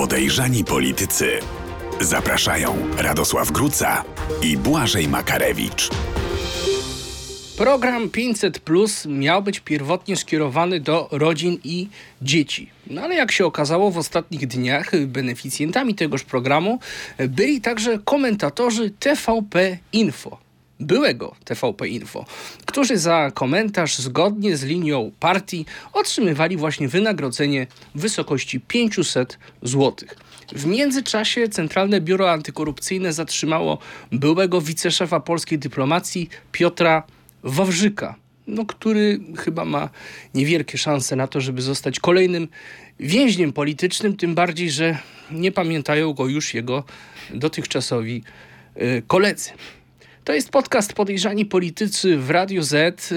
Podejrzani politycy. Zapraszają Radosław Gruca i Błażej Makarewicz. Program 500 Plus miał być pierwotnie skierowany do rodzin i dzieci. No ale jak się okazało w ostatnich dniach beneficjentami tegoż programu byli także komentatorzy TVP Info byłego TVP Info, którzy za komentarz zgodnie z linią partii otrzymywali właśnie wynagrodzenie w wysokości 500 zł. W międzyczasie Centralne Biuro Antykorupcyjne zatrzymało byłego wiceszefa polskiej dyplomacji Piotra Wawrzyka, no, który chyba ma niewielkie szanse na to, żeby zostać kolejnym więźniem politycznym, tym bardziej, że nie pamiętają go już jego dotychczasowi y, koledzy. To jest podcast Podejrzani Politycy w Radio Z.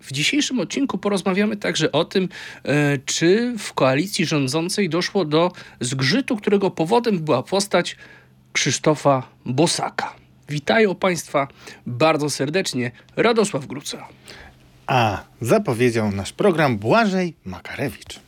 W dzisiejszym odcinku porozmawiamy także o tym, e, czy w koalicji rządzącej doszło do zgrzytu, którego powodem była postać Krzysztofa Bosaka. Witają Państwa bardzo serdecznie Radosław Gruca. A zapowiedział nasz program Błażej Makarewicz.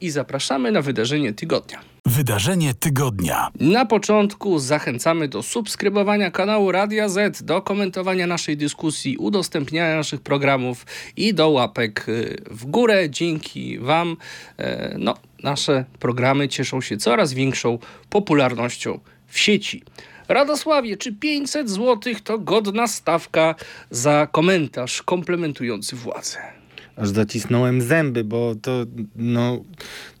I zapraszamy na wydarzenie tygodnia. Wydarzenie tygodnia. Na początku zachęcamy do subskrybowania kanału Radia Z, do komentowania naszej dyskusji, udostępniania naszych programów i do łapek y, w górę. Dzięki Wam e, no, nasze programy cieszą się coraz większą popularnością w sieci. Radosławie, czy 500 zł to godna stawka za komentarz komplementujący władzę? Aż zacisnąłem zęby, bo to, no,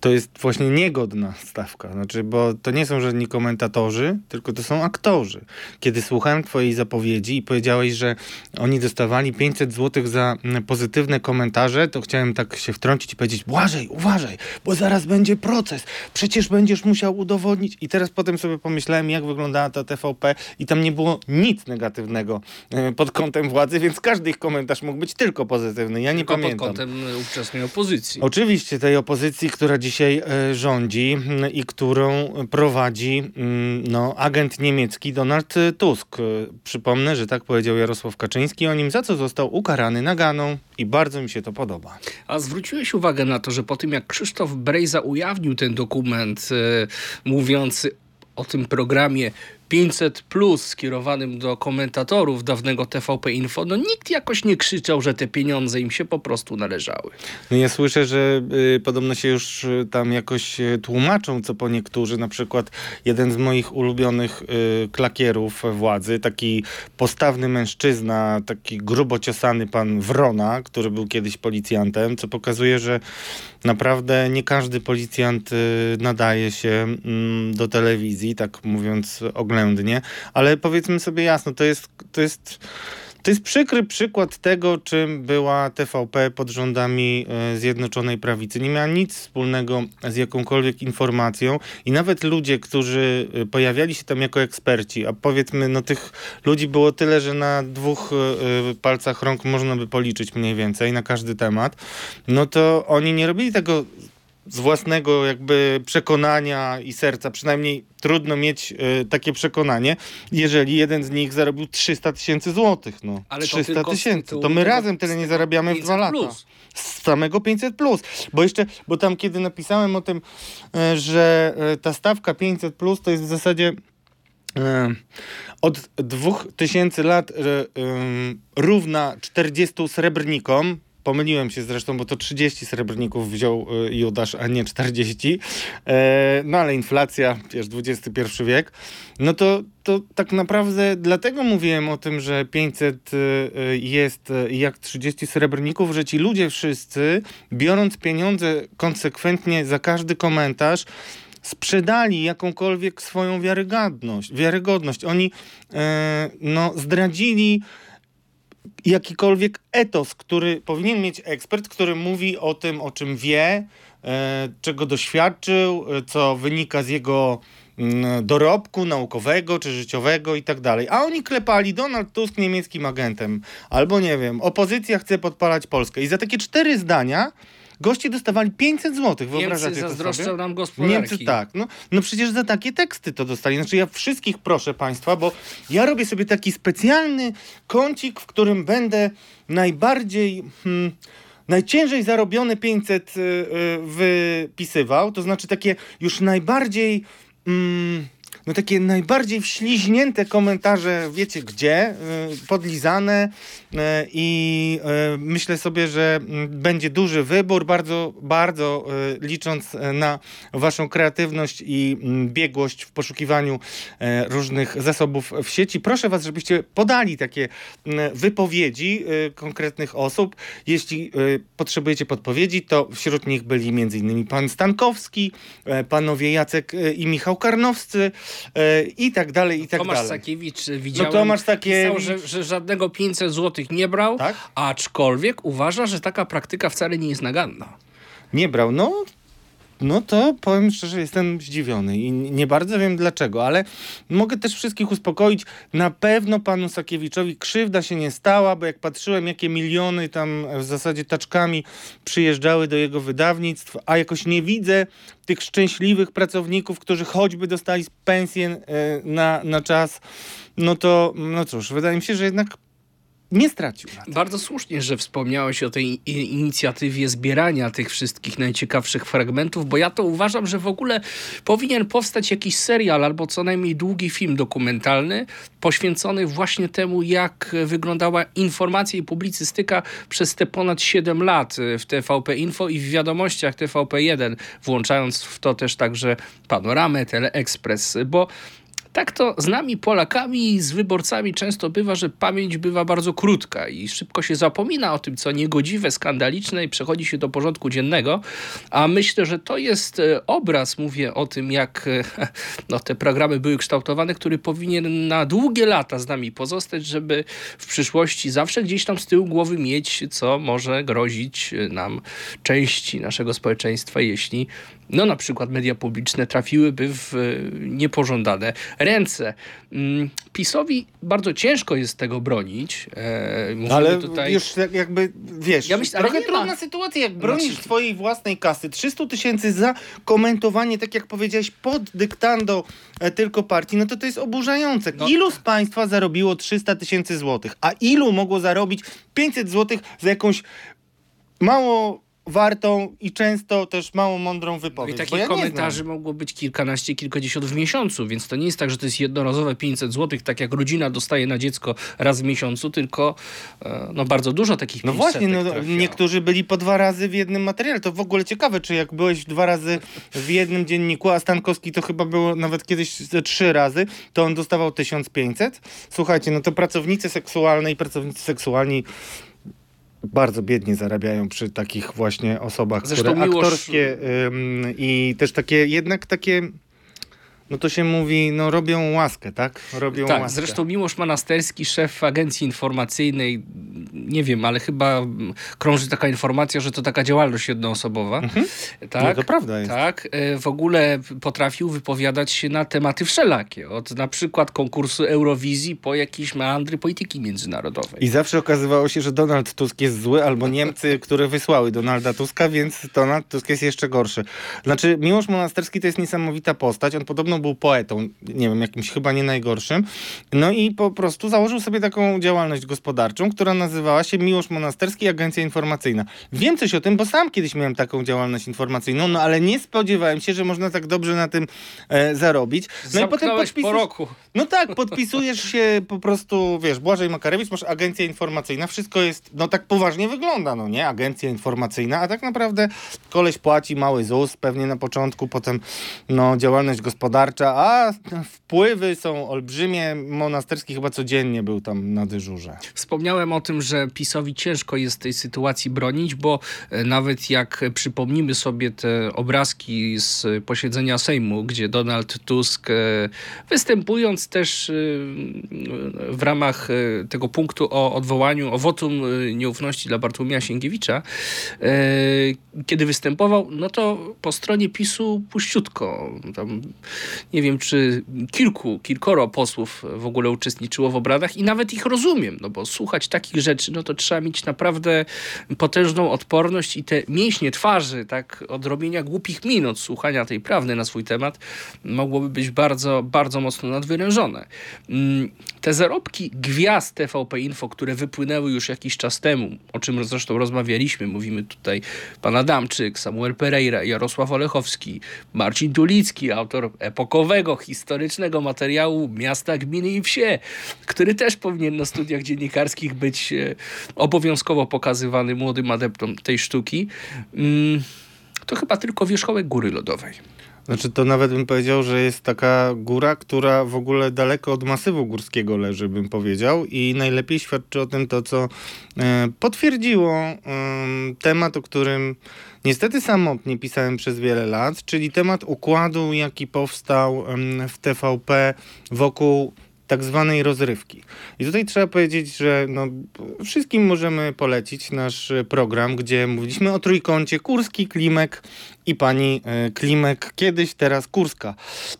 to jest właśnie niegodna stawka. Znaczy, bo to nie są żadni komentatorzy, tylko to są aktorzy. Kiedy słuchałem twojej zapowiedzi i powiedziałeś, że oni dostawali 500 zł za pozytywne komentarze, to chciałem tak się wtrącić i powiedzieć, Błażej, uważaj, bo zaraz będzie proces. Przecież będziesz musiał udowodnić. I teraz potem sobie pomyślałem, jak wyglądała ta TVP i tam nie było nic negatywnego e, pod kątem władzy, więc każdy ich komentarz mógł być tylko pozytywny. Ja nie tylko pamiętam kątem ówczesnej opozycji. Oczywiście tej opozycji, która dzisiaj e, rządzi mm, i którą prowadzi mm, no, agent niemiecki Donald Tusk. E, przypomnę, że tak powiedział Jarosław Kaczyński o nim, za co został ukarany naganą i bardzo mi się to podoba. A zwróciłeś uwagę na to, że po tym jak Krzysztof Brejza ujawnił ten dokument e, mówiący o tym programie 500 plus skierowanym do komentatorów dawnego TVP Info, no nikt jakoś nie krzyczał, że te pieniądze im się po prostu należały. No ja słyszę, że y, podobno się już y, tam jakoś y, tłumaczą, co po niektórzy, na przykład jeden z moich ulubionych y, klakierów władzy, taki postawny mężczyzna, taki grubo ciosany pan Wrona, który był kiedyś policjantem, co pokazuje, że naprawdę nie każdy policjant nadaje się mm, do telewizji, tak mówiąc oględnie, ale powiedzmy sobie jasno, to jest, to jest to jest przykry przykład tego, czym była TVP pod rządami e, Zjednoczonej Prawicy. Nie miała nic wspólnego z jakąkolwiek informacją i nawet ludzie, którzy e, pojawiali się tam jako eksperci, a powiedzmy, no tych ludzi było tyle, że na dwóch e, palcach rąk można by policzyć mniej więcej na każdy temat, no to oni nie robili tego z własnego jakby przekonania i serca, przynajmniej trudno mieć y, takie przekonanie, jeżeli jeden z nich zarobił 300 tysięcy złotych. No. Ale 300 tysięcy. To my razem tyle nie zarabiamy w dwa lata. Plus. Z samego 500 plus. Bo jeszcze, bo tam kiedy napisałem o tym, y, że y, ta stawka 500 plus to jest w zasadzie od 2000 lat równa 40 srebrnikom, Pomyliłem się zresztą, bo to 30 srebrników wziął y, Judasz, a nie 40. E, no ale inflacja, wiesz, XXI wiek. No to, to tak naprawdę dlatego mówiłem o tym, że 500 y, y, jest jak 30 srebrników, że ci ludzie wszyscy, biorąc pieniądze konsekwentnie za każdy komentarz, sprzedali jakąkolwiek swoją wiarygodność. wiarygodność. Oni e, no, zdradzili jakikolwiek etos, który powinien mieć ekspert, który mówi o tym, o czym wie, e, czego doświadczył, e, co wynika z jego mm, dorobku naukowego czy życiowego i tak dalej. A oni klepali Donald Tusk niemieckim agentem. Albo nie wiem, opozycja chce podpalać Polskę. I za takie cztery zdania Goście dostawali 500 zł, wyobrażacie Niemcy zazdroszczą sobie? nam gospodarki. Niemcy tak. No, no przecież za takie teksty to dostali. Znaczy ja wszystkich proszę państwa, bo ja robię sobie taki specjalny kącik, w którym będę najbardziej... Hmm, najciężej zarobione 500 y, y, wypisywał, to znaczy takie już najbardziej Mm, no takie najbardziej wśliźnięte komentarze, wiecie gdzie, y, podlizane i y, myślę sobie, że będzie duży wybór, bardzo, bardzo licząc na waszą kreatywność i biegłość w poszukiwaniu różnych zasobów w sieci. Proszę was, żebyście podali takie wypowiedzi konkretnych osób. Jeśli potrzebujecie podpowiedzi, to wśród nich byli m.in. pan Stankowski, panowie Jacek i Michał Karnowscy, E, i tak dalej, i tak Tomasz dalej. Sakiewicz e, widziałem, no Tomasz Sakiewicz... pisał, że, że żadnego 500 zł nie brał, tak? aczkolwiek uważa, że taka praktyka wcale nie jest naganna. Nie brał, no no to powiem szczerze, jestem zdziwiony i nie bardzo wiem dlaczego, ale mogę też wszystkich uspokoić. Na pewno panu Sakiewiczowi krzywda się nie stała, bo jak patrzyłem, jakie miliony tam w zasadzie taczkami przyjeżdżały do jego wydawnictw, a jakoś nie widzę tych szczęśliwych pracowników, którzy choćby dostali pensję e, na, na czas, no to, no cóż, wydaje mi się, że jednak nie stracił. Bardzo słusznie, że wspomniałeś o tej inicjatywie zbierania tych wszystkich najciekawszych fragmentów, bo ja to uważam, że w ogóle powinien powstać jakiś serial albo co najmniej długi film dokumentalny poświęcony właśnie temu, jak wyglądała informacja i publicystyka przez te ponad 7 lat w TVP Info i w wiadomościach TVP1, włączając w to też także panoramę, Teleexpress, bo tak to z nami Polakami, z wyborcami często bywa, że pamięć bywa bardzo krótka i szybko się zapomina o tym, co niegodziwe, skandaliczne i przechodzi się do porządku dziennego. A myślę, że to jest e, obraz, mówię o tym, jak e, no, te programy były kształtowane, który powinien na długie lata z nami pozostać, żeby w przyszłości zawsze gdzieś tam z tyłu głowy mieć, co może grozić nam części naszego społeczeństwa, jeśli no na przykład media publiczne trafiłyby w e, niepożądane ręce. Mm, PiSowi bardzo ciężko jest tego bronić. E, ale tutaj... już jakby, wiesz, ja myślę, trochę trudna ma... sytuacja, jak bronisz znaczy... swojej własnej kasy. 300 tysięcy za komentowanie, tak jak powiedziałeś, pod dyktando e, tylko partii, no to to jest oburzające. No. Ilu z państwa zarobiło 300 tysięcy złotych, a ilu mogło zarobić 500 złotych za jakąś mało wartą i często też mało mądrą wypowiedź. No I takich ja komentarzy mogło być kilkanaście, kilkadziesiąt w miesiącu, więc to nie jest tak, że to jest jednorazowe 500 zł, tak jak rodzina dostaje na dziecko raz w miesiącu, tylko e, no bardzo dużo takich No właśnie, no, niektórzy byli po dwa razy w jednym materiale. To w ogóle ciekawe, czy jak byłeś dwa razy w jednym dzienniku, a Stankowski to chyba było nawet kiedyś trzy razy, to on dostawał 1500. Słuchajcie, no to pracownicy seksualne i pracownicy seksualni bardzo biednie zarabiają przy takich właśnie osobach, Zresztą które aktorskie ym, i też takie, jednak takie no to się mówi, no robią łaskę, tak? Robią tak, łaskę. zresztą Miłosz Monasterski, szef agencji informacyjnej, nie wiem, ale chyba krąży taka informacja, że to taka działalność jednoosobowa. Mhm. Tak, no to prawda jest. Tak, e, w ogóle potrafił wypowiadać się na tematy wszelakie, od na przykład konkursu Eurowizji po jakieś meandry polityki międzynarodowej. I zawsze okazywało się, że Donald Tusk jest zły, albo Niemcy, które wysłały Donalda Tuska, więc Donald Tusk jest jeszcze gorszy. Znaczy, Miłosz Monasterski to jest niesamowita postać, on podobno był poetą, nie wiem, jakimś chyba nie najgorszym. No i po prostu założył sobie taką działalność gospodarczą, która nazywała się Miłosz Monasterski Agencja Informacyjna. Wiem coś o tym, bo sam kiedyś miałem taką działalność informacyjną, no ale nie spodziewałem się, że można tak dobrze na tym e, zarobić. No Zamknąłeś i potem podpisujesz... po roku. No tak, podpisujesz się po prostu, wiesz, Błażej Makarewicz, masz agencja informacyjna, wszystko jest, no tak poważnie wygląda, no nie? Agencja informacyjna, a tak naprawdę koleś płaci mały ZUS, pewnie na początku, potem no działalność gospodarcza, a wpływy są olbrzymie. Monasterski chyba codziennie był tam na dyżurze. Wspomniałem o tym, że PiSowi ciężko jest tej sytuacji bronić, bo e, nawet jak przypomnimy sobie te obrazki z posiedzenia Sejmu, gdzie Donald Tusk e, występując też e, w ramach tego punktu o odwołaniu, o wotum nieufności dla Bartłomieja Sienkiewicza, kiedy występował, no to po stronie PiSu puściutko. Tam nie wiem, czy kilku, kilkoro posłów w ogóle uczestniczyło w obradach i nawet ich rozumiem, no bo słuchać takich rzeczy, no to trzeba mieć naprawdę potężną odporność i te mięśnie twarzy, tak, odrobienia głupich min od słuchania tej prawdy na swój temat, mogłoby być bardzo, bardzo mocno nadwyrężone. Te zarobki gwiazd TVP Info, które wypłynęły już jakiś czas temu, o czym zresztą rozmawialiśmy, mówimy tutaj pan Adamczyk, Samuel Pereira, Jarosław Olechowski, Marcin Tulicki, autor epokowego, historycznego materiału miasta, gminy i wsie, który też powinien na studiach dziennikarskich być e, obowiązkowo pokazywany młodym adeptom tej sztuki. Mm, to chyba tylko wierzchołek góry lodowej. Znaczy to nawet bym powiedział, że jest taka góra, która w ogóle daleko od masywu górskiego leży, bym powiedział. I najlepiej świadczy o tym to, co e, potwierdziło temat, o którym niestety samotnie pisałem przez wiele lat, czyli temat układu, jaki powstał w TVP wokół tak zwanej rozrywki. I tutaj trzeba powiedzieć, że no, wszystkim możemy polecić nasz program, gdzie mówiliśmy o trójkącie Kurski, Klimek i pani e, Klimek, kiedyś, teraz Kurska.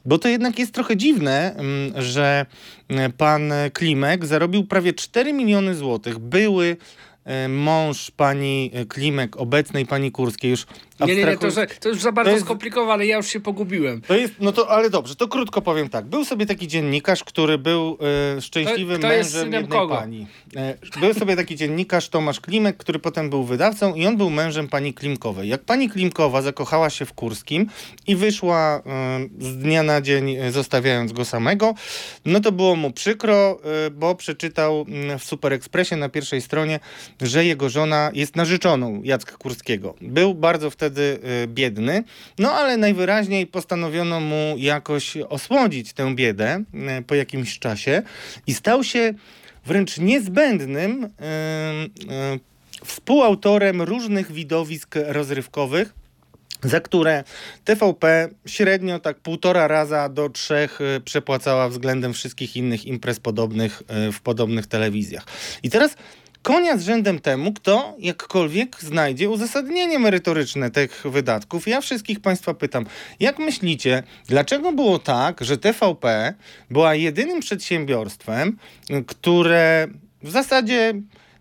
Bo to jednak jest trochę dziwne, mm, że e, pan Klimek zarobił prawie 4 miliony złotych. Były E, mąż pani Klimek, obecnej pani Kurskiej już Nie, nie, nie, to, to już za bardzo jest, skomplikowane, ja już się pogubiłem. To jest, no to, ale dobrze, to krótko powiem tak. Był sobie taki dziennikarz, który był e, szczęśliwym to, to mężem jednej kogo? pani. E, był sobie taki dziennikarz Tomasz Klimek, który potem był wydawcą i on był mężem pani Klimkowej. Jak pani Klimkowa zakochała się w Kurskim i wyszła e, z dnia na dzień, e, zostawiając go samego, no to było mu przykro, e, bo przeczytał mm, w Super Expressie na pierwszej stronie, że jego żona jest narzeczoną Jacka Kurskiego. Był bardzo wtedy y, biedny, no ale najwyraźniej postanowiono mu jakoś osłodzić tę biedę y, po jakimś czasie i stał się wręcz niezbędnym y, współautorem różnych widowisk rozrywkowych, za które TVP średnio tak półtora raza do trzech przepłacała względem wszystkich innych imprez podobnych w podobnych telewizjach. I teraz konia z rzędem temu, kto jakkolwiek znajdzie uzasadnienie merytoryczne tych wydatków. Ja wszystkich Państwa pytam, jak myślicie, dlaczego było tak, że TVP była jedynym przedsiębiorstwem, które w zasadzie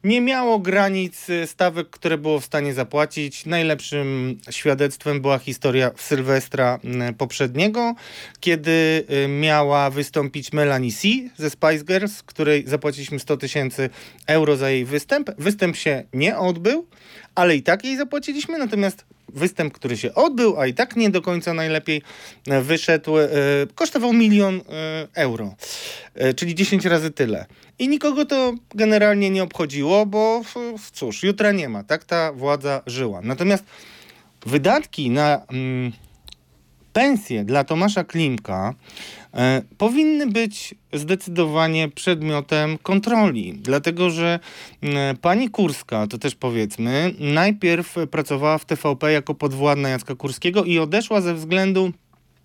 nie miało granic stawek, które było w stanie zapłacić. Najlepszym świadectwem była historia Sylwestra y, poprzedniego, kiedy y, miała wystąpić Melanie C ze Spice Girls, której zapłaciliśmy 100 tysięcy euro za jej występ. Występ się nie odbył, ale i tak jej zapłaciliśmy, natomiast występ, który się odbył, a i tak nie do końca najlepiej wyszedł, kosztował milion euro, czyli 10 razy tyle. I nikogo to generalnie nie obchodziło, bo cóż, jutra nie ma. Tak ta władza żyła. Natomiast wydatki na mm, pensje dla Tomasza Klimka e, powinny być zdecydowanie przedmiotem kontroli, dlatego że e, pani Kurska, to też powiedzmy, najpierw pracowała w TVP jako podwładna Jacka Kurskiego i odeszła ze względu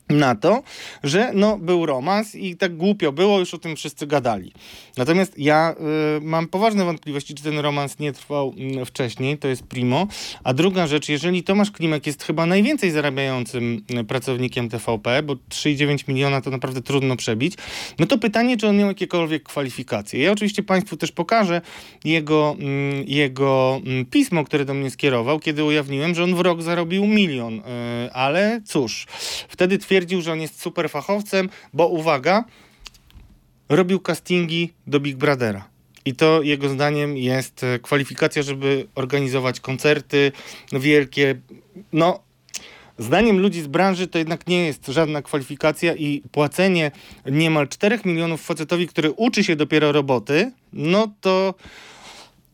na to, że no, był romans i tak głupio było, już o tym wszyscy gadali. Natomiast ja y, mam poważne wątpliwości, czy ten romans nie trwał y, wcześniej, to jest primo. A druga rzecz, jeżeli Tomasz Klimek jest chyba najwięcej zarabiającym y, pracownikiem TVP, bo 3,9 miliona to naprawdę trudno przebić, no to pytanie, czy on miał jakiekolwiek kwalifikacje. Ja oczywiście Państwu też pokażę jego, y, jego mm, pismo, które do mnie skierował, kiedy ujawniłem, że on w rok zarobił milion. Y, ale cóż, wtedy twierdził, twierdził, że on jest super fachowcem, bo uwaga, robił castingi do Big Brothera. I to jego zdaniem jest e, kwalifikacja, żeby organizować koncerty wielkie. No, zdaniem ludzi z branży to jednak nie jest żadna kwalifikacja i płacenie niemal 4 milionów facetowi, który uczy się dopiero roboty, no to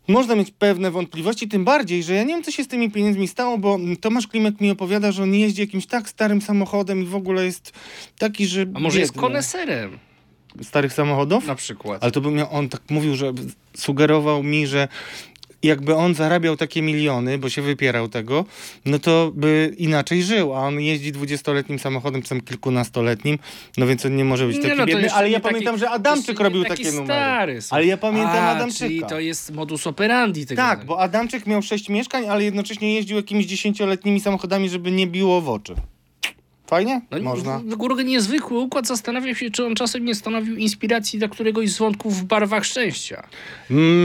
można mieć pewne wątpliwości, tym bardziej, że ja nie wiem, co się z tymi pieniędzmi stało, bo Tomasz Klimek mi opowiada, że on jeździ jakimś tak starym samochodem i w ogóle jest taki, że... A może jest koneserem? Starych samochodów? Na przykład. Ale to by miał, on tak mówił, że sugerował mi, że jakby on zarabiał takie miliony, bo się wypierał tego, no to by inaczej żył, a on jeździ dwudziestoletnim samochodem, czy kilkunastoletnim, no więc on nie może być nie, taki no, biedny, ale ja taki, pamiętam, że Adamczyk robił takie numery. Stary, ale ja pamiętam a, Adamczyka. czyli to jest modus operandi tego. Tak, bo Adamczyk miał sześć mieszkań, ale jednocześnie jeździł jakimiś dziesięcioletnimi samochodami, żeby nie biło w oczy. Fajnie? No, Można. W, w niezwykły układ. Zastanawiam się, czy on czasem nie stanowił inspiracji dla któregoś z wątków w barwach szczęścia.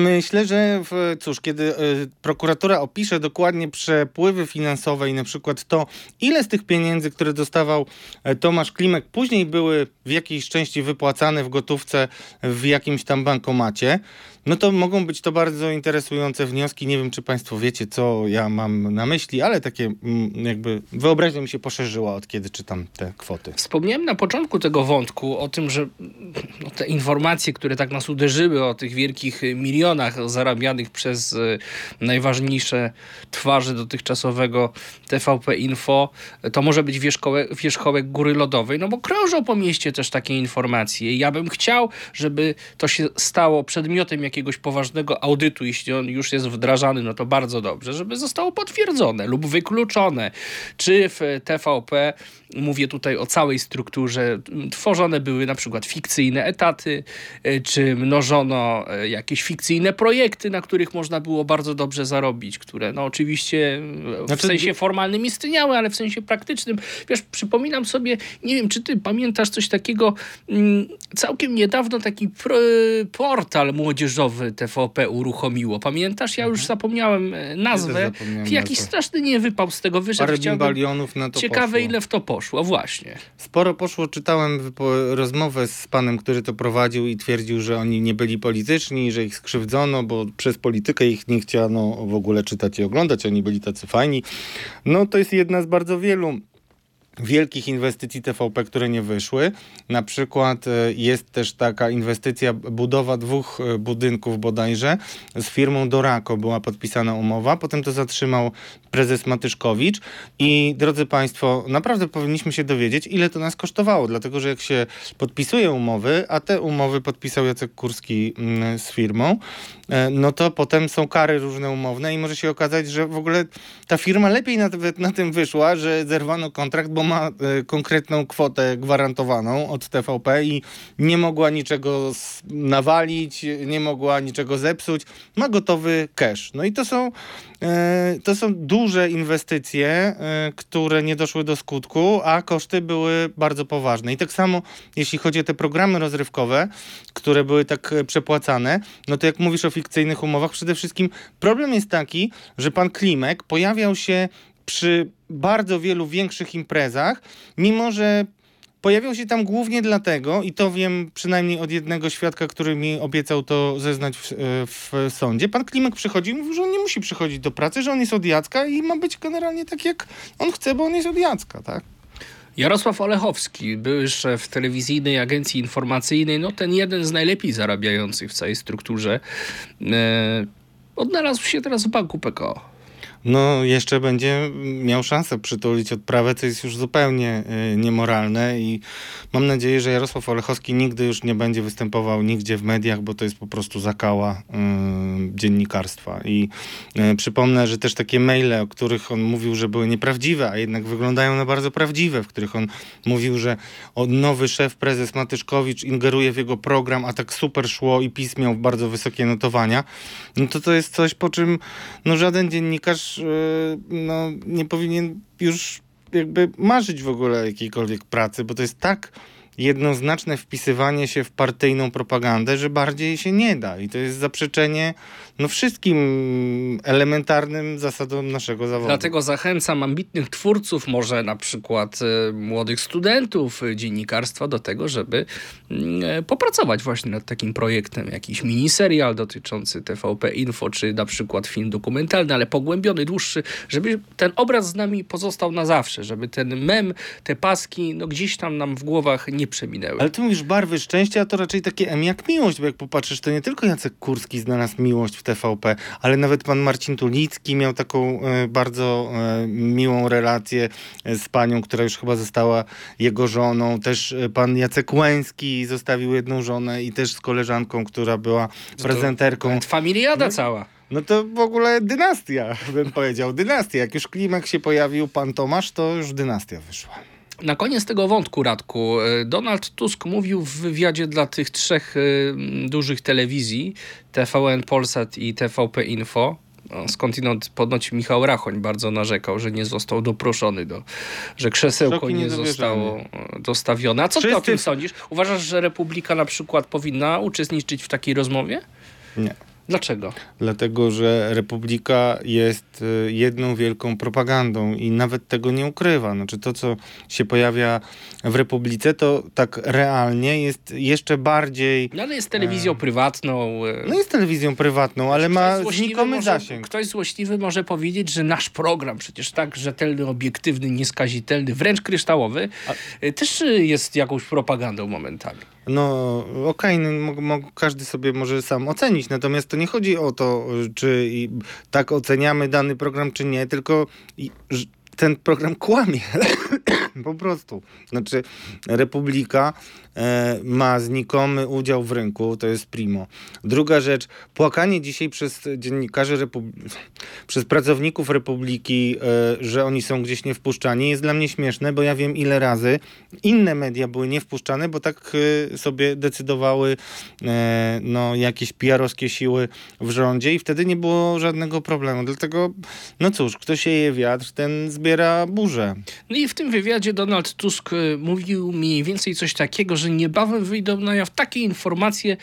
Myślę, że w, cóż, kiedy y, prokuratura opisze dokładnie przepływy finansowe i na przykład to, ile z tych pieniędzy, które dostawał y, Tomasz Klimek, później były w jakiejś części wypłacane w gotówce w jakimś tam bankomacie, No to mogą być to bardzo interesujące wnioski. Nie wiem, czy Państwo wiecie, co ja mam na myśli, ale takie mm, jakby wyobraźnia mi się poszerzyła od kiedy czytam te kwoty. Wspomniałem na początku tego wątku o tym, że no, te informacje, które tak nas uderzyły o tych wielkich milionach zarabianych przez y, najważniejsze twarze dotychczasowego TVP Info, to może być wierzchołek, wierzchołek góry lodowej, no bo krążą po mieście też takie informacje. Ja bym chciał, żeby to się stało przedmiotem jakiegoś poważnego audytu, jeśli on już jest wdrażany, no to bardzo dobrze, żeby zostało potwierdzone lub wykluczone, czy w TVP mówię tutaj o całej strukturze, tworzone były na przykład fikcyjne etaty, e, czy mnożono e, jakieś fikcyjne projekty, na których można było bardzo dobrze zarobić, które no oczywiście w znaczy, sensie formalnym istniały, ale w sensie praktycznym. Wiesz, przypominam sobie, nie wiem, czy ty pamiętasz coś takiego, mm, całkiem niedawno taki portal młodzieżowy TVP uruchomiło. Pamiętasz? Ja już mhm. zapomniałem e, nazwę. Jakiś straszny nie wypał z tego wyszedł. Parę na to Ciekawe, poszło. ile w to poszło właśnie. Sporo poszło, czytałem rozmowę z panem, który to prowadził i twierdził, że oni nie byli polityczni, że ich skrzywdzono, bo przez politykę ich nie chciano w ogóle czytać i oglądać, oni byli tacy fajni. No to jest jedna z bardzo wielu wielkich inwestycji TVP, które nie wyszły. Na przykład e, jest też taka inwestycja, budowa dwóch e, budynków bodajże z firmą Dorako była podpisana umowa, potem to zatrzymał prezes Matyszkowicz. I drodzy Państwo, naprawdę powinniśmy się dowiedzieć, ile to nas kosztowało, dlatego że jak się podpisuje umowy, a te umowy podpisał Jacek Kurski mm, z firmą, e, no to potem są kary różne umowne i może się okazać, że w ogóle ta firma lepiej nawet na tym wyszła, że zerwano kontrakt, bo ma e, konkretną kwotę gwarantowaną od TVP i nie mogła niczego nawalić, nie mogła niczego zepsuć, ma gotowy cash. No i to są, e, to są duże inwestycje, e, które nie doszły do skutku, a koszty były bardzo poważne. I tak samo jeśli chodzi o te programy rozrywkowe, które były tak przepłacane, no to jak mówisz o fikcyjnych umowach, przede wszystkim problem jest taki, że pan Klimek pojawiał się przy bardzo wielu większych imprezach, mimo że Pojawiał się tam głównie dlatego, i to wiem przynajmniej od jednego świadka, który mi obiecał to zeznać w, w sądzie. Pan Klimek przychodzi i mówił, że on nie musi przychodzić do pracy, że on jest od Jacka i ma być generalnie tak, jak on chce, bo on jest od Jacka, tak? Jarosław Olechowski, były szef telewizyjnej agencji informacyjnej, no ten jeden z najlepiej zarabiających w całej strukturze, e, odnalazł się teraz w banku PKO no jeszcze będzie miał szansę przytulić odprawę, co jest już zupełnie y, niemoralne i mam nadzieję, że Jarosław Olechowski nigdy już nie będzie występował nigdzie w mediach, bo to jest po prostu zakała y, dziennikarstwa. I y, przypomnę, że też takie maile, o których on mówił, że były nieprawdziwe, a jednak wyglądają na bardzo prawdziwe, w których on mówił, że nowy szef, prezes Matyszkowicz ingeruje w jego program, a tak super szło i PiS miał bardzo wysokie notowania, no to to jest coś, po czym no żaden dziennikarz Y, no, nie powinien już jakby marzyć w ogóle jakiejkolwiek pracy, bo to jest tak jednoznaczne wpisywanie się w partyjną propagandę, że bardziej się nie da. I to jest zaprzeczenie no, wszystkim elementarnym zasadom naszego zawodu. Dlatego zachęcam ambitnych twórców, może na przykład y, młodych studentów dziennikarstwa do tego, żeby y, popracować właśnie nad takim projektem. Jakiś miniserial dotyczący TVP Info, czy na przykład film dokumentalny, ale pogłębiony, dłuższy, żeby ten obraz z nami pozostał na zawsze, żeby ten mem, te paski, no gdzieś tam nam w głowach nie przeminęły. Ale ty mówisz barwy szczęścia, to raczej takie M jak miłość, bo jak popatrzysz, to nie tylko Jacek Kurski znalazł miłość w TVP, ale nawet pan Marcin Tulicki miał taką e, bardzo e, miłą relację e, z panią, która już chyba została jego żoną. Też pan Jacek Łęski zostawił jedną żonę i też z koleżanką, która była prezenterką. To familiada no, cała. No to w ogóle dynastia, bym powiedział. Dynastia. Jak już klimak się pojawił, pan Tomasz, to już dynastia wyszła. Na koniec tego wątku, Radku, e, Donald Tusk mówił w wywiadzie dla tych trzech e, dużych telewizji, TVN, Polsat i TVP Info, skądinąd ponoć Michał Rachoń bardzo narzekał, że nie został doproszony, do, że krzesełko nie zostało dostawione. A co Wszyscy... ty o tym sądzisz? Uważasz, że Republika na przykład powinna uczestniczyć w takiej rozmowie? Nie. Dlaczego? Dlatego, że Republika jest y, jedną wielką propagandą i nawet tego nie ukrywa. Znaczy to, co się pojawia w Republice, to tak realnie jest jeszcze bardziej... No ale jest telewizją prywatną. e, No jest telewizją prywatną, ale ma znikomy może, zasięg. Ktoś złośliwy może powiedzieć, że nasz program, przecież tak rzetelny, obiektywny, nieskazitelny, wręcz kryształowy, y, też y, jest jakąś propagandą momentami. No okej, no, mo- mo- każdy sobie może sam ocenić, natomiast to nie chodzi o to, czy tak oceniamy dany program, czy nie, tylko ten program kłamie. Po prostu. Znaczy, Republika e, ma znikomy udział w rynku, to jest primo. Druga rzecz, płakanie dzisiaj przez dziennikarzy, Repub- przez pracowników Republiki, e, że oni są gdzieś niewpuszczani, jest dla mnie śmieszne, bo ja wiem ile razy inne media były niewpuszczane, bo tak e, sobie decydowały no, jakieś PR-owskie siły w rządzie i wtedy nie było żadnego problemu. Dlatego, no cóż, kto sieje wiatr, ten zbiera burzę. No i w tym wywiadzie Donald Tusk y, mówił mniej więcej coś takiego, że niebawem wyjdą na jaw takie informacje,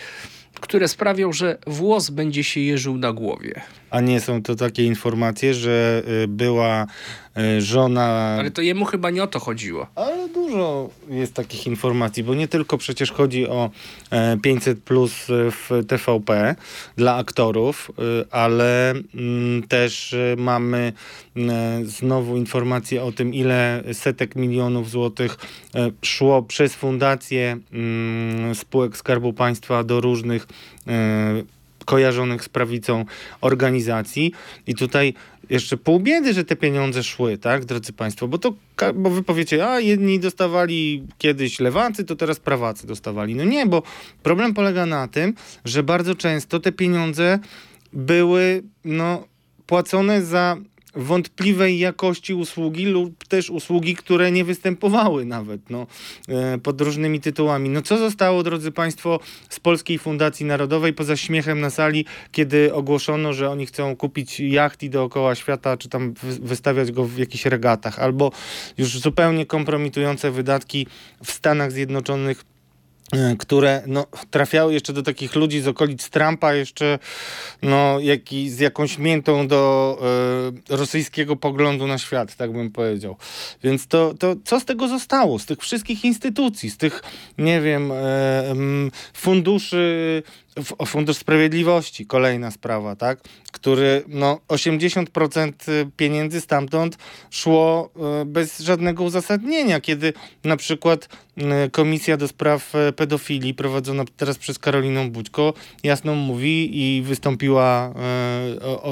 które sprawią, że włos będzie się jeżył na głowie. A nie są to takie informacje, że y, była żona. Ale to jemu chyba nie o to chodziło. Ale dużo jest takich informacji, bo nie tylko przecież chodzi o e, 500 plus w TVP dla aktorów, ale mm, też mamy e, znowu informacje o tym, ile setek milionów złotych e, szło przez fundacje mm, spółek Skarbu Państwa do różnych e, kojarzonych z prawicą organizacji. I tutaj jeszcze pół biedy, że te pieniądze szły, tak, drodzy Państwo, bo to, bo wy powiecie, a jedni dostawali kiedyś lewacy, to teraz prawacy dostawali. No nie, bo problem polega na tym, że bardzo często te pieniądze były, no, płacone za wątpliwej jakości usługi lub też usługi, które nie występowały nawet no, e, pod różnymi tytułami. No co zostało, drodzy Państwo, z Polskiej Fundacji Narodowej poza śmiechem na sali, kiedy ogłoszono, że oni chcą kupić jachty dookoła świata, czy tam wy- wystawiać go w jakichś regatach, albo już zupełnie kompromitujące wydatki w Stanach Zjednoczonych które no, trafiały jeszcze do takich ludzi z okolic Trumpa, jeszcze no, jak z jakąś miętą do e, rosyjskiego poglądu na świat, tak bym powiedział. Więc to, to co z tego zostało? Z tych wszystkich instytucji, z tych, nie wiem, e, em, funduszy, o Fundusz Sprawiedliwości, kolejna sprawa, tak? Który, no, 80% pieniędzy stamtąd szło e, bez żadnego uzasadnienia, kiedy na przykład e, Komisja do Spraw Pedofilii, prowadzona teraz przez Karolinę Budźko, jasno mówi i wystąpiła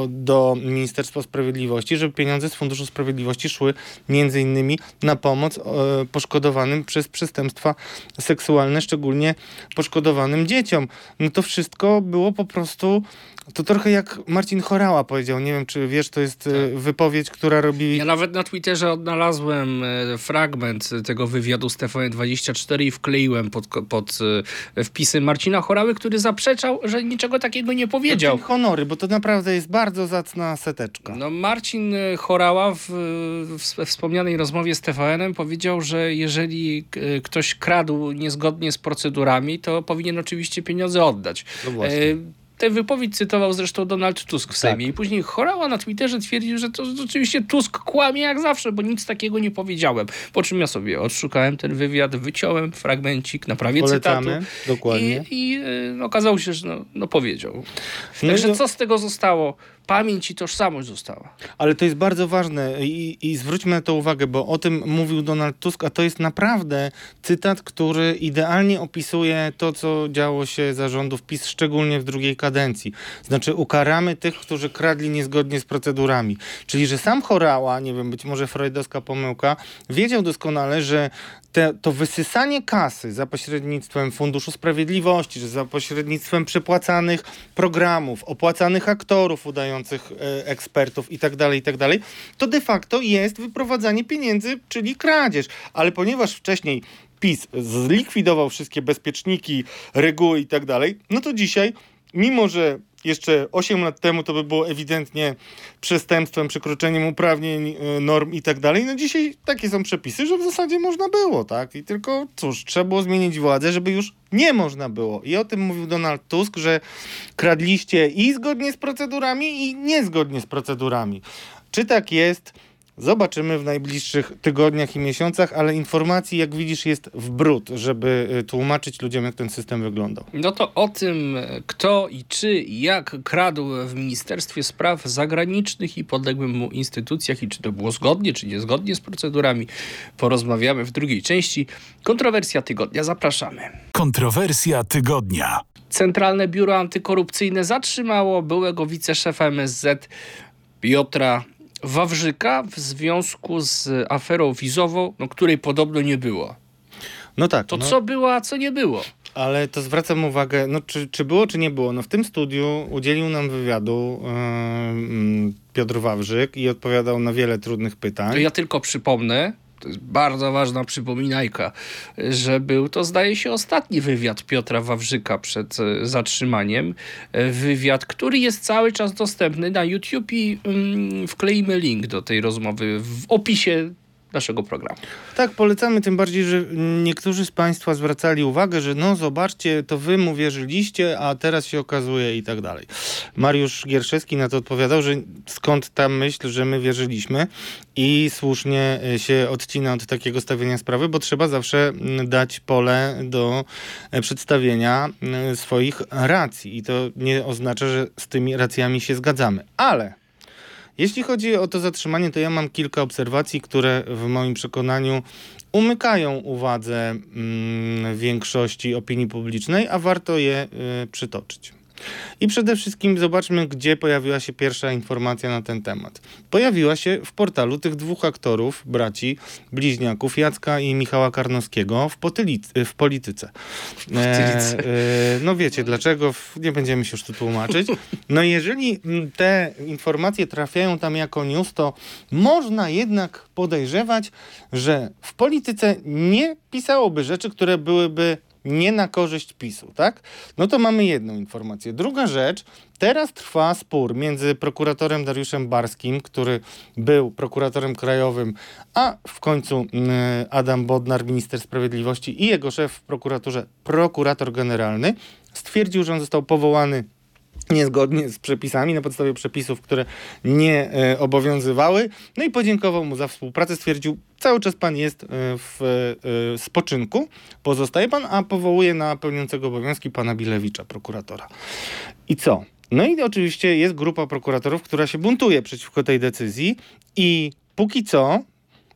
do Ministerstwa Sprawiedliwości, żeby pieniądze z Funduszu Sprawiedliwości szły między innymi na pomoc poszkodowanym przez przestępstwa seksualne, szczególnie poszkodowanym dzieciom. No to wszystko było po prostu, to trochę jak Marcin Chorała powiedział, nie wiem czy wiesz, to jest e, wypowiedź, która robi... Ja nawet na Twitterze odnalazłem e, fragment tego wywiadu z TVN24 i wkleiłem pod, pod e, wpisy Marcina Chorały, który zaprzeczał, że niczego takiego nie powiedział. Dzień honory, bo to naprawdę jest bardzo zacna seteczka. No Marcin Chorała w, w we wspomnianej rozmowie z TVN-em powiedział, że jeżeli ktoś kradł niezgodnie z procedurami, to powinien oczywiście pieniądze oddać. No właśnie. E, Tę wypowiedź cytował zresztą Donald Tusk w Sejmie. Tak. I później Chorała na Twitterze twierdził, że to oczywiście Tusk kłamie jak zawsze, bo nic takiego nie powiedziałem. Po czym ja sobie odszukałem ten wywiad, wyciąłem fragmencik na prawie cytatu. Polecamy, dokładnie. I, i y, okazało się, że no, no powiedział. No Także do- co z tego zostało? Pamięć i tożsamość została. Ale to jest bardzo ważne i, i zwróćmy na to uwagę, bo o tym mówił Donald Tusk, a to jest naprawdę cytat, który idealnie opisuje to, co działo się za rządów PiS, szczególnie w drugiej kadencji. Znaczy ukaramy tych, którzy kradli niezgodnie z procedurami. Czyli, że sam Chorała, nie wiem, być może freudowska pomyłka, wiedział doskonale, że te, to wysysanie kasy za pośrednictwem Funduszu Sprawiedliwości, czy za pośrednictwem przepłacanych programów, opłacanych aktorów udających e, ekspertów i tak dalej, i tak to de facto jest wyprowadzanie pieniędzy, czyli kradzież. Ale ponieważ wcześniej PiS zlikwidował wszystkie bezpieczniki, reguły i tak no to dzisiaj, mimo że jeszcze 8 lat temu to by było ewidentnie przestępstwem, przekroczeniem uprawnień, y, norm i tak dalej. No dzisiaj takie są przepisy, że w zasadzie można było, tak? I tylko cóż, trzeba było zmienić władzę, żeby już nie można było. I o tym mówił Donald Tusk, że kradliście i zgodnie z procedurami, i niezgodnie z procedurami. Czy tak jest? Zobaczymy w najbliższych tygodniach i miesiącach, ale informacji, jak widzisz, jest w brud, żeby y, tłumaczyć ludziom, jak ten system wyglądał. No to o tym, kto i czy i jak kradł w Ministerstwie Spraw Zagranicznych i podległym mu instytucjach i czy to było zgodnie, czy niezgodnie z procedurami, porozmawiamy w drugiej części. Kontrowersja tygodnia. Zapraszamy. Kontrowersja tygodnia. Centralne Biuro Antykorupcyjne zatrzymało byłego wiceszefa MSZ Piotra Wawrzyka w związku z aferą wizową, no, której podobno nie było. No tak. To no, co było, a co nie było? Ale to zwracam uwagę, no czy, czy było, czy nie było. No w tym studiu udzielił nam wywiadu yy, Piotr Wawrzyk i odpowiadał na wiele trudnych pytań. Ja tylko przypomnę, to jest bardzo ważna przypominajka, że był to zdaje się ostatni wywiad Piotra Wawrzyka przed e, zatrzymaniem. E, wywiad, który jest cały czas dostępny na YouTube i mm, wkleimy link do tej rozmowy w opisie naszego programu. Tak, polecamy, tym bardziej, że niektórzy z Państwa zwracali uwagę, że no zobaczcie, to Wy mu wierzyliście, a teraz się okazuje i tak dalej. Mariusz Gierszewski na to odpowiadał, że skąd ta myśl, że my wierzyliśmy i słusznie e, się odcina od takiego stawienia sprawy, bo trzeba zawsze dać pole do e, przedstawienia swoich racji i to nie oznacza, że z tymi racjami się zgadzamy. Ale jeśli chodzi o to zatrzymanie, to ja mam kilka obserwacji, które w moim przekonaniu umykają uwadze mm, większości opinii publicznej, a warto je y, przytoczyć. I przede wszystkim zobaczmy, gdzie pojawiła się pierwsza informacja na ten temat. Pojawiła się w portalu tych dwóch aktorów, braci, bliźniaków, Jacka i Michała Karnowskiego w, potylic- w polityce. W e, e, no wiecie dlaczego, nie będziemy się już tu tłumaczyć. No jeżeli te informacje trafiają tam jako news, to można jednak podejrzewać, że w polityce nie pisałoby rzeczy, które byłyby nie na korzyść PiSu, tak? No to mamy jedną informację. Druga rzecz, teraz trwa spór między prokuratorem Dariuszem Barskim, który był prokuratorem krajowym, a w końcu mm, Adam Bodnar, minister sprawiedliwości i jego szef w prokuraturze, prokurator generalny, stwierdził, że on został powołany niezgodnie z przepisami, na podstawie przepisów, które nie e, obowiązywały. No i podziękował mu za współpracę. Stwierdził, cały czas pan jest e, w e, spoczynku, pozostaje pan, a powołuje na pełniącego obowiązki pana Bilewicza, prokuratora. I co? No i oczywiście jest grupa prokuratorów, która się buntuje przeciwko tej decyzji i póki co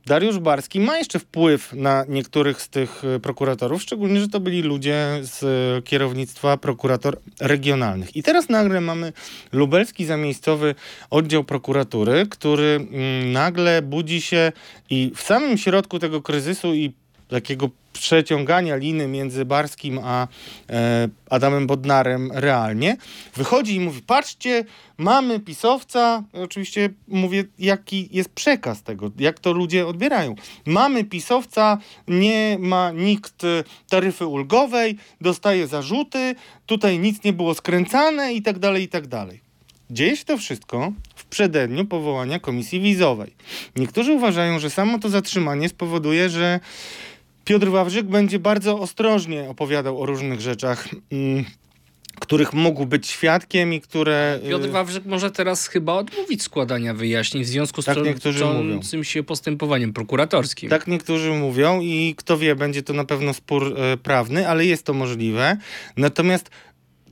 Dariusz Barski ma jeszcze wpływ na niektórych z tych e, prokuratorów, szczególnie, że to byli ludzie z e, kierownictwa prokurator regionalnych. I teraz nagle mamy lubelski zamiejscowy oddział prokuratury, który mm, nagle budzi się i w samym środku tego kryzysu i takiego przeciągania liny między Barskim a e, Adamem Bodnarem realnie, wychodzi i mówi, patrzcie, mamy pisowca, oczywiście mówię, jaki jest przekaz tego, jak to ludzie odbierają. Mamy pisowca, nie ma nikt taryfy ulgowej, dostaje zarzuty, tutaj nic nie było skręcane i tak dalej, i tak dalej. Dzieje się to wszystko w przededniu powołania komisji wizowej. Niektórzy uważają, że samo to zatrzymanie spowoduje, że Piotr Wawrzyk będzie bardzo ostrożnie opowiadał o różnych rzeczach. Mm, których mógł być świadkiem i które... Y, Piotr Wawrzyk może teraz chyba odmówić składania wyjaśnień w związku z tak toczącym się postępowaniem prokuratorskim. Tak niektórzy mówią i kto wie, będzie to na pewno spór e, prawny, ale jest to możliwe. Natomiast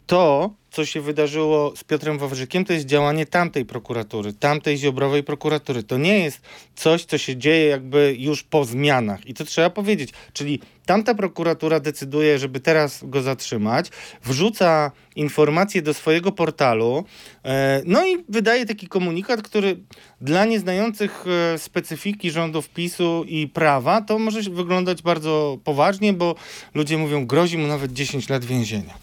to, co się wydarzyło z Piotrem Wawrzykiem, to jest działanie tamtej prokuratury, tamtej ziobrowej prokuratury. To nie jest coś, co się dzieje jakby już po zmianach. I to trzeba powiedzieć. Czyli tamta prokuratura decyduje, żeby teraz go zatrzymać, wrzuca informacje do swojego portalu, e, no i wydaje taki komunikat, który dla nieznających e, specyfiki rządów PiSu i prawa, to może wyglądać bardzo poważnie, bo ludzie mówią, grozi mu nawet 10 lat więzienia.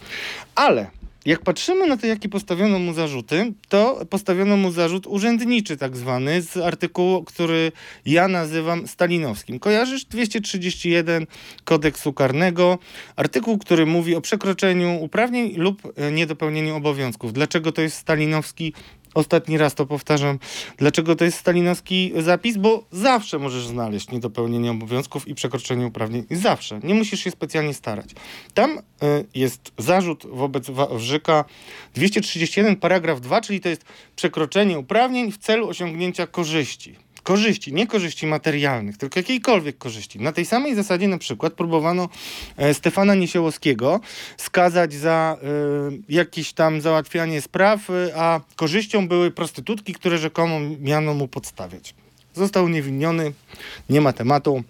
Ale jak patrzymy na to, jakie postawiono mu zarzuty, to postawiono mu zarzut urzędniczy tak zwany z artykułu, który ja nazywam stalinowskim. Kojarzysz 231 kodeksu karnego, artykuł, który mówi o przekroczeniu uprawnień lub e, niedopełnieniu obowiązków. Dlaczego to jest stalinowski Ostatni raz to powtarzam. Dlaczego to jest stalinowski zapis? Bo zawsze możesz znaleźć niedopełnienie obowiązków i przekroczenie uprawnień. Zawsze. Nie musisz się specjalnie starać. Tam y, jest zarzut wobec Wawrzyka 231 paragraf 2, czyli to jest przekroczenie uprawnień w celu osiągnięcia korzyści korzyści, nie korzyści materialnych, tylko jakiejkolwiek korzyści. Na tej samej zasadzie na przykład próbowano e, Stefana Niesiołowskiego skazać za e, jakieś tam załatwianie spraw, e, a korzyścią były prostytutki, które rzekomo miano mu podstawiać. Został uniewinniony, nie ma tematu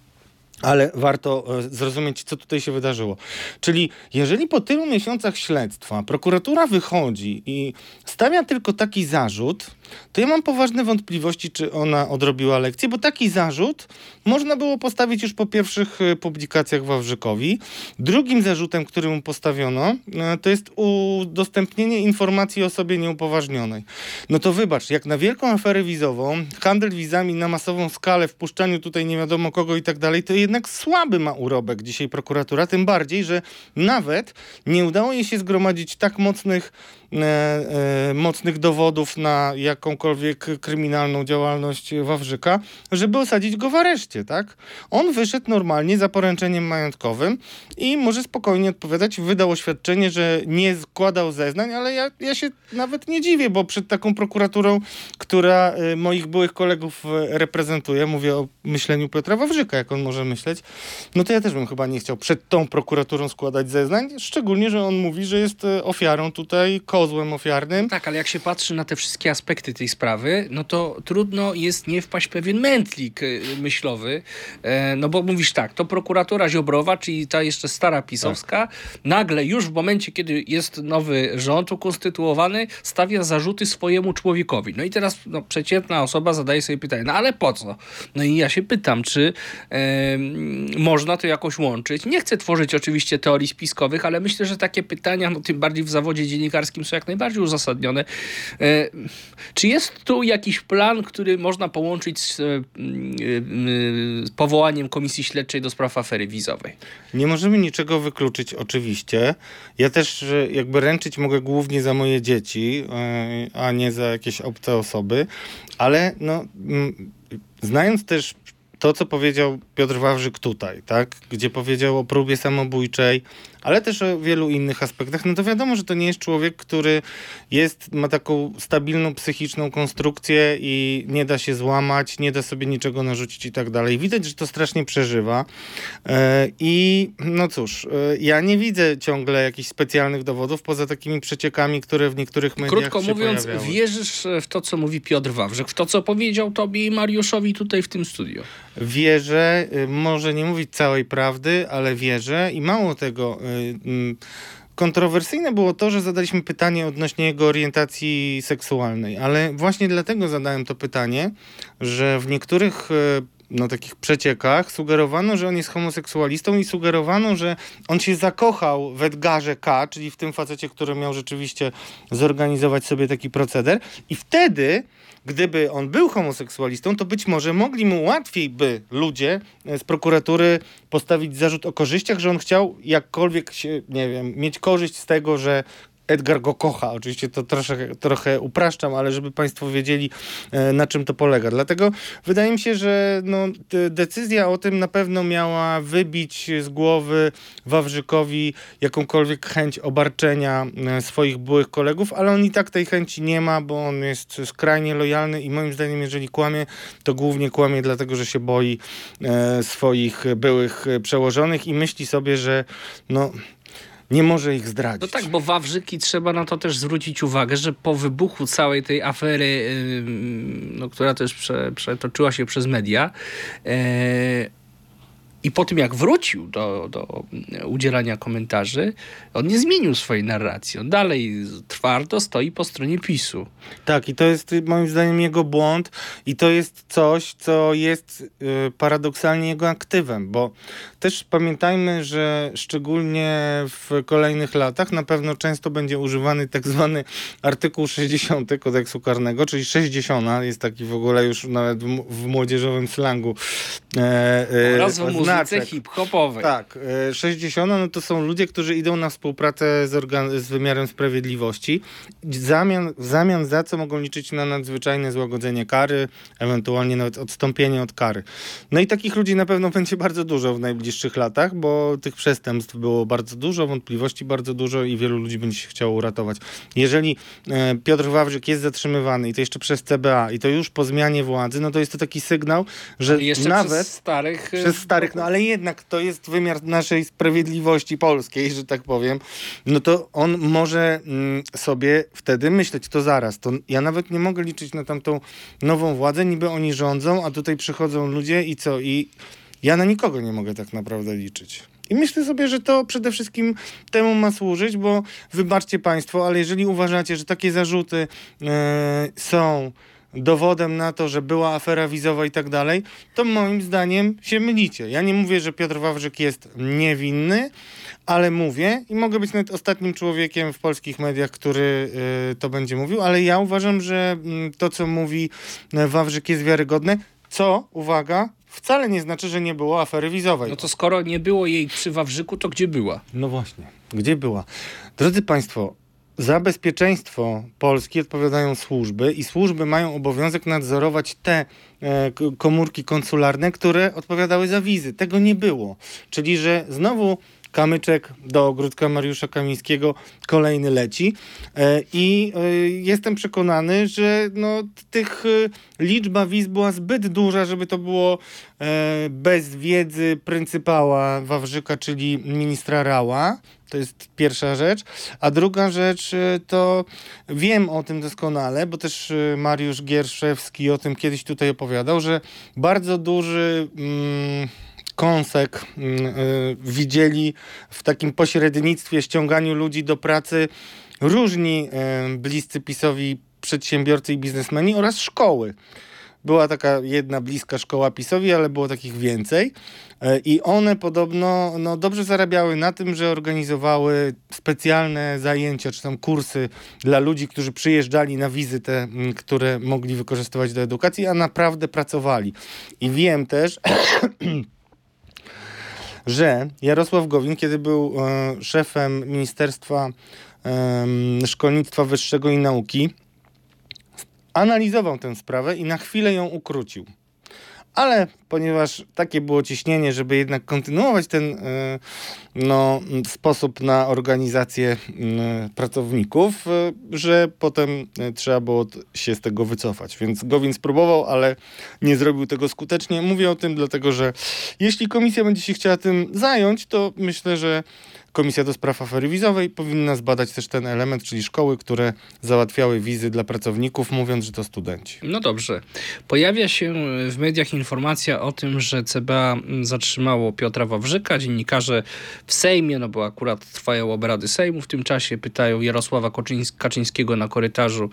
ale warto e, zrozumieć, co tutaj się wydarzyło. Czyli jeżeli po tylu miesiącach śledztwa prokuratura wychodzi i stawia tylko taki zarzut, to ja mam poważne wątpliwości, czy ona odrobiła lekcję, bo taki zarzut można było postawić już po pierwszych e, publikacjach Wawrzykowi. Drugim zarzutem, który mu postawiono, e, to jest udostępnienie informacji o osobie nieupoważnionej. No to wybacz, jak na wielką aferę wizową, handel wizami na masową skalę, wpuszczaniu tutaj nie wiadomo kogo i tak dalej, to jednak słaby ma urobek dzisiaj prokuratura, tym bardziej, że nawet nie udało jej się zgromadzić tak mocnych mocnych dowodów na jakąkolwiek kryminalną działalność Wawrzyka, żeby osadzić go w areszcie, tak? On wyszedł normalnie za poręczeniem majątkowym i może spokojnie odpowiadać. Wydał oświadczenie, że nie składał zeznań, ale ja, ja się nawet nie dziwię, bo przed taką prokuraturą, która e, moich byłych kolegów reprezentuje, mówię o myśleniu Piotra Wawrzyka, jak on może myśleć, no to ja też bym chyba nie chciał przed tą prokuraturą składać zeznań, szczególnie, że on mówi, że jest ofiarą tutaj kozłem ofiarnym. Tak, ale jak się patrzy na te wszystkie aspekty tej sprawy, no to trudno jest nie wpaść pewien mętlik y, myślowy, e, no bo mówisz tak, to prokuratura Ziobrowa, czyli ta jeszcze stara pisowska, tak. nagle już w momencie, kiedy jest nowy rząd ukonstytuowany, stawia zarzuty swojemu człowiekowi. No i teraz no, przeciętna osoba zadaje sobie pytanie, no ale po co? No i ja się pytam, czy e, można to jakoś łączyć? Nie chcę tworzyć oczywiście teorii spiskowych, ale myślę, że takie pytania, no tym bardziej w zawodzie dziennikarskim są jak najbardziej uzasadnione. E, czy jest tu jakiś plan, który można połączyć z e, e, powołaniem Komisji Śledczej do spraw afery wizowej? Nie możemy niczego wykluczyć, oczywiście. Ja też jakby ręczyć mogę głównie za moje dzieci, a nie za jakieś obce osoby, ale no, znając też to, co powiedział Piotr Wawrzyk tutaj, tak? gdzie powiedział o próbie samobójczej, ale też o wielu innych aspektach, no to wiadomo, że to nie jest człowiek, który jest, ma taką stabilną psychiczną konstrukcję i nie da się złamać, nie da sobie niczego narzucić i tak dalej. Widać, że to strasznie przeżywa. E, I no cóż, e, ja nie widzę ciągle jakichś specjalnych dowodów poza takimi przeciekami, które w niektórych mediach Krótko mówiąc, pojawiały. wierzysz w to, co mówi Piotr Wawrzyk, w to, co powiedział tobie i Mariuszowi tutaj w tym studiu? Wierzę, y, może nie mówić całej prawdy, ale wierzę i mało tego Y, kontrowersyjne było to, że zadaliśmy pytanie odnośnie jego orientacji seksualnej, ale właśnie dlatego zadałem to pytanie, że w niektórych y, no, takich przeciekach sugerowano, że on jest homoseksualistą i sugerowano, że on się zakochał w Edgarze K., czyli w tym facecie, który miał rzeczywiście zorganizować sobie taki proceder i wtedy gdyby on był homoseksualistą, to być może mogli mu łatwiej by ludzie e, z prokuratury postawić zarzut o korzyściach, że on chciał jakkolwiek się, nie wiem, mieć korzyść z tego, że Edgar go kocha. Oczywiście to troszkę, trochę upraszczam, ale żeby Państwo wiedzieli, e, na czym to polega. Dlatego wydaje mi się, że no, decyzja o tym na pewno miała wybić z głowy Wawrzykowi jakąkolwiek chęć obarczenia e, swoich byłych kolegów, ale on i tak tej chęci nie ma, bo on jest skrajnie lojalny i moim zdaniem, jeżeli kłamie, to głównie kłamie dlatego, że się boi e, swoich byłych przełożonych i myśli sobie, że no nie może ich zdradzić. No tak, bo Wawrzyki trzeba na to też zwrócić uwagę, że po wybuchu całej tej afery, no, która też prze, przetoczyła się przez media, e, I po tym, jak wrócił do, do udzielania komentarzy, on nie zmienił swojej narracji. On dalej twardo stoi po stronie PiSu. Tak, i to jest moim zdaniem jego błąd, i to jest coś, co jest y, paradoksalnie jego aktywem, bo też pamiętajmy, że szczególnie w kolejnych latach na pewno często będzie używany tak zwany artykuł 60 kodeksu karnego, czyli 60 jest taki w ogóle już nawet w, w młodzieżowym slangu. E, e, Oraz w muzyce hip-hopowej. Tak, e, 60 no to są ludzie, którzy idą na współpracę z, organ- z wymiarem sprawiedliwości, zamian, w zamian za co mogą liczyć na nadzwyczajne złagodzenie kary, ewentualnie nawet odstąpienie od kary. No i takich ludzi na pewno będzie bardzo dużo w najbliższych latach, bo tych przestępstw było bardzo dużo, wątpliwości bardzo dużo i wielu ludzi będzie się chciało uratować. Jeżeli e, Piotr Wawrzyk jest zatrzymywany i to jeszcze przez CBA i to już po zmianie władzy, no to jest to taki sygnał, że nawet przez starych, przez starych, no ale jednak to jest wymiar naszej sprawiedliwości polskiej, że tak powiem, no to on może mm, sobie wtedy myśleć, to zaraz, to ja nawet nie mogę liczyć na tamtą nową władzę, niby oni rządzą, a tutaj przychodzą ludzie i co, i ja na nikogo nie mogę tak naprawdę liczyć. I myślę sobie, że to przede wszystkim temu ma służyć, bo wybaczcie Państwo, ale jeżeli uważacie, że takie zarzuty yy, są dowodem na to, że była afera wizowa i tak dalej, to moim zdaniem się mylicie. Ja nie mówię, że Piotr Wawrzyk jest niewinny, ale mówię i mogę być nawet ostatnim człowiekiem w polskich mediach, który y, to będzie mówił, ale ja uważam, że y, to, co mówi y, Wawrzyk jest wiarygodne, co, uwaga, wcale nie znaczy, że nie było afery wizowej. No to skoro nie było jej przy Wawrzyku, to gdzie była? No właśnie, gdzie była? Drodzy Państwo, za bezpieczeństwo Polski odpowiadają służby i służby mają obowiązek nadzorować te e, komórki konsularne, które odpowiadały za wizy. Tego nie było. Czyli, że znowu kamyczek do ogródka Mariusza Kamińskiego kolejny leci e, i e, jestem przekonany, że no, tych e, liczba wiz była zbyt duża, żeby to było bez wiedzy pryncypała Wawrzyka, czyli ministra Rała. To jest pierwsza rzecz. A druga rzecz to wiem o tym doskonale, bo też Mariusz Gierszewski o tym kiedyś tutaj opowiadał, że bardzo duży. Mm, kąsek mm, y, widzieli w takim pośrednictwie, ściąganiu ludzi do pracy różni y, bliscy PiSowi przedsiębiorcy i biznesmeni oraz szkoły. Była taka jedna bliska szkoła PiSowi, ale było takich więcej. Y, I one podobno no, dobrze zarabiały na tym, że organizowały specjalne zajęcia czy tam kursy dla ludzi, którzy przyjeżdżali na wizytę, mm, które mogli wykorzystywać do edukacji, a naprawdę pracowali. I wiem też, że Jarosław Gowin, kiedy był e, szefem Ministerstwa e, Szkolnictwa Wyższego i Nauki, analizował tę sprawę i na chwilę ją ukrócił ale ponieważ takie było ciśnienie, żeby jednak kontynuować ten e, no, sposób na organizację e, pracowników, e, że potem trzeba było się z tego wycofać. Więc Gowin spróbował, ale nie zrobił tego skutecznie. Mówię o tym dlatego, że jeśli komisja będzie się chciała tym zająć, to myślę, że Komisja do Spraw Afery Wizowej powinna zbadać też ten element, czyli szkoły, które załatwiały wizy dla pracowników, mówiąc, że to studenci. No dobrze. Pojawia się w mediach informacja o tym, że CBA zatrzymało Piotra Wawrzyka. Dziennikarze w Sejmie, no bo akurat trwają obrady Sejmu w tym czasie, pytają Jarosława Kaczyńskiego na korytarzu,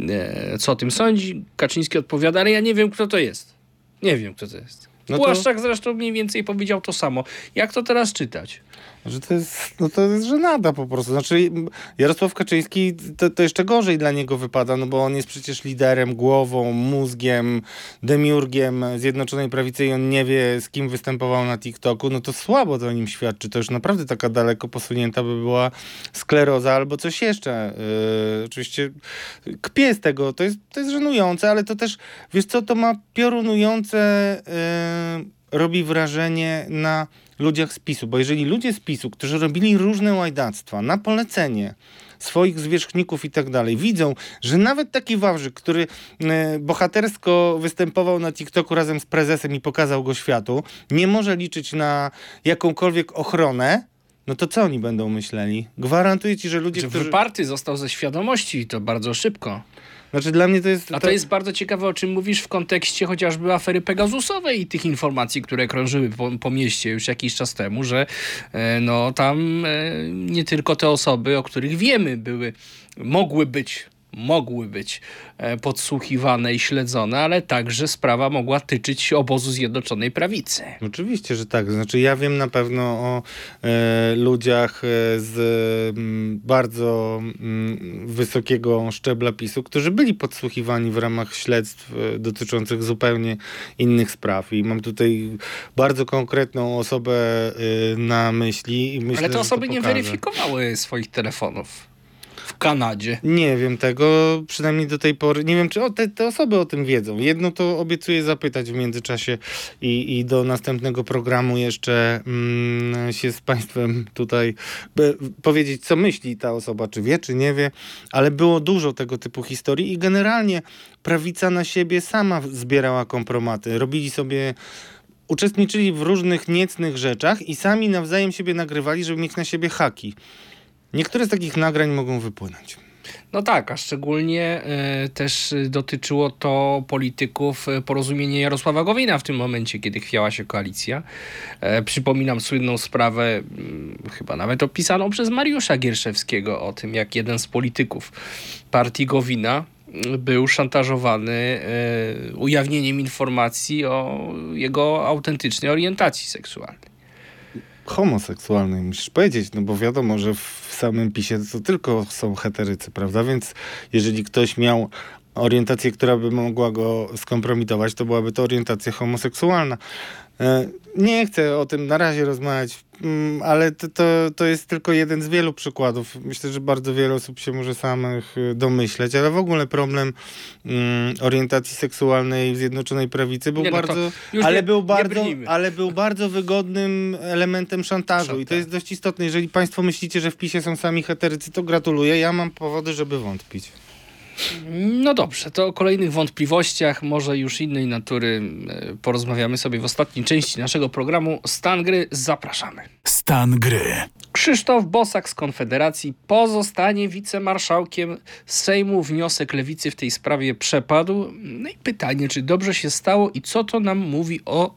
e, co o tym sądzi. Kaczyński odpowiada, ale ja nie wiem, kto to jest. Nie wiem, kto to jest. No Błaszczak to... zresztą mniej więcej powiedział to samo. Jak to teraz czytać? Że to jest, no to jest żenada po prostu. Znaczy Jarosław Kaczyński to, to jeszcze gorzej dla niego wypada, no bo on jest przecież liderem, głową, mózgiem, demiurgiem Zjednoczonej Prawicy i on nie wie z kim występował na TikToku, no to słabo to o nim świadczy. To już naprawdę taka daleko posunięta by była skleroza albo coś jeszcze. Yy, oczywiście kpię z tego, to jest, to jest żenujące, ale to też, wiesz co, to ma piorunujące, yy, robi wrażenie na ludziach z PiSu, bo jeżeli ludzie z PiSu, którzy robili różne łajdactwa na polecenie swoich zwierzchników i tak dalej, widzą, że nawet taki Wawrzyk, który e, bohatersko występował na TikToku razem z prezesem i pokazał go światu, nie może liczyć na jakąkolwiek ochronę, no to co oni będą myśleli? Gwarantuję ci, że ludzie, że którzy... Wyparty został ze świadomości to bardzo szybko. Znaczy dla mnie to jest... A to jest bardzo ciekawe, o czym mówisz w kontekście chociażby afery Pegasusowej i tych informacji, które krążyły po, po mieście już jakiś czas temu, że e, no tam e, nie tylko te osoby, o których wiemy, były, mogły być mogły być e, podsłuchiwane i śledzone, ale także sprawa mogła tyczyć obozu Zjednoczonej Prawicy. Oczywiście, że tak. Znaczy ja wiem na pewno o e, ludziach e, z m, mm, bardzo m, mm, wysokiego szczebla PiSu, którzy byli podsłuchiwani w ramach śledztw e, dotyczących zupełnie innych spraw. I mam tutaj bardzo konkretną osobę e, na myśli. I myślę, ale te osoby nie weryfikowały swoich telefonów w Kanadzie? Nie wiem tego, przynajmniej do tej pory. Nie wiem, czy o, te, te osoby o tym wiedzą. Jedno to obiecuję zapytać w międzyczasie i, i do następnego programu jeszcze mm, się z Państwem tutaj powiedzieć, co myśli ta osoba, czy wie, czy nie wie, ale było dużo tego typu historii i generalnie prawica na siebie sama zbierała kompromaty. Robili sobie uczestniczyli w różnych niecnych rzeczach i sami nawzajem siebie nagrywali, żeby mieć na siebie haki. Niektóre z takich nagrań mogą wypłynąć. No tak, a szczególnie y, też dotyczyło to polityków e, porozumienia Jarosława Gowina w tym momencie, kiedy chwiała się koalicja. E, przypominam słynną sprawę, y, chyba nawet opisaną przez Mariusza Gierszewskiego o tym, jak jeden z polityków partii Gowina był szantażowany y, ujawnieniem informacji o jego autentycznej orientacji seksualnej homoseksualnej, musisz powiedzieć, no bo wiadomo, że w samym PiSie to tylko są heterycy, prawda? Więc jeżeli ktoś miał orientację, która by mogła go skompromitować, to byłaby to orientacja homoseksualna. E, nie chcę o tym na razie rozmawiać, ale to, to, to jest tylko jeden z wielu przykładów. Myślę, że bardzo wiele osób się może samych y, domyśleć, ale w ogóle problem um, orientacji seksualnej w Zjednoczonej Prawicy był nie, no bardzo, ale, nie, był bardzo ale był bardzo wygodnym elementem szantażu i to jest dość istotne. Jeżeli państwo myślicie, że w PiSie są sami heterycy, to gratuluję. Ja mam powody, żeby wątpić. No dobrze, to o kolejnych wątpliwościach, może już innej natury, e, porozmawiamy sobie w ostatniej części naszego programu. Stan gry, zapraszamy. Stan gry. Krzysztof Bosak z Konfederacji pozostanie wicemarszałkiem Sejmu. Wniosek lewicy w tej sprawie przepadł. No i pytanie, czy dobrze się stało i co to nam mówi o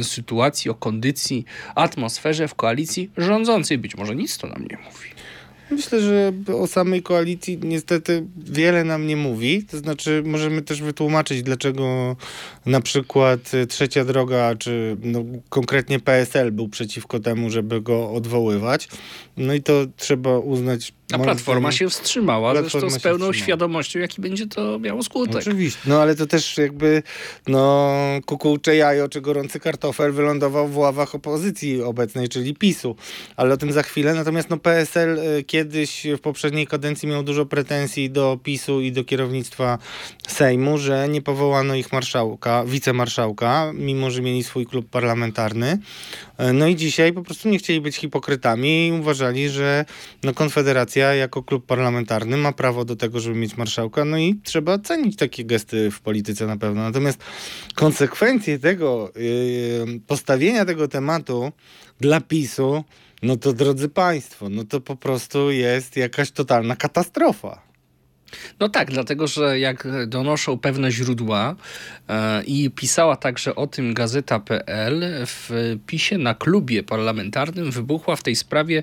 y, sytuacji, o kondycji, atmosferze w koalicji rządzącej? Być może nic to nam nie mówi. Myślę, że o samej koalicji niestety wiele nam nie mówi. To znaczy, możemy też wytłumaczyć, dlaczego na przykład Trzecia Droga, czy no, konkretnie PSL był przeciwko temu, żeby go odwoływać. No i to trzeba uznać a Platforma się wstrzymała, Platforma zresztą z pełną świadomością, jaki będzie to miało skutek. Oczywiście, no ale to też jakby no, kukułcze jajo czy gorący kartofel wylądował w ławach opozycji obecnej, czyli PiSu. Ale o tym za chwilę. Natomiast no, PSL y, kiedyś w poprzedniej kadencji miał dużo pretensji do PiSu i do kierownictwa Sejmu, że nie powołano ich marszałka, wicemarszałka, mimo że mieli swój klub parlamentarny. E, no i dzisiaj po prostu nie chcieli być hipokrytami i uważali, że no, Konfederacja jako klub parlamentarny ma prawo do tego, żeby mieć marszałka, no i trzeba cenić takie gesty w polityce na pewno. Natomiast konsekwencje tego, yy, postawienia tego tematu dla PiSu, no to drodzy Państwo, no to po prostu jest jakaś totalna katastrofa. No tak, dlatego że jak donoszą pewne źródła e, i pisała także o tym gazeta.pl, w pisie na klubie parlamentarnym wybuchła w tej sprawie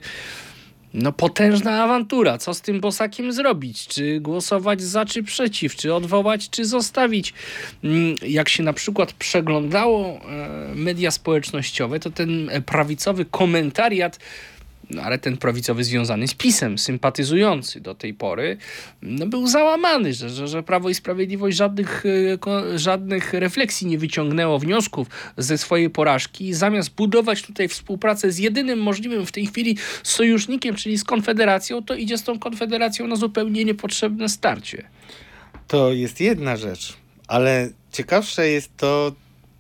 no potężna awantura. Co z tym Bosakiem zrobić? Czy głosować za, czy przeciw? Czy odwołać, czy zostawić? Mm, jak się na przykład przeglądało e, media społecznościowe, to ten prawicowy komentariat no, ale ten prawicowy związany z PiSem, sympatyzujący do tej pory, no, był załamany, że, że, że Prawo i Sprawiedliwość żadnych, e, żadnych refleksji nie wyciągnęło, wniosków ze swojej porażki. Zamiast budować tutaj współpracę z jedynym możliwym w tej chwili sojusznikiem, czyli z Konfederacją, to idzie z tą Konfederacją na zupełnie niepotrzebne starcie. To jest jedna rzecz, ale ciekawsze jest to,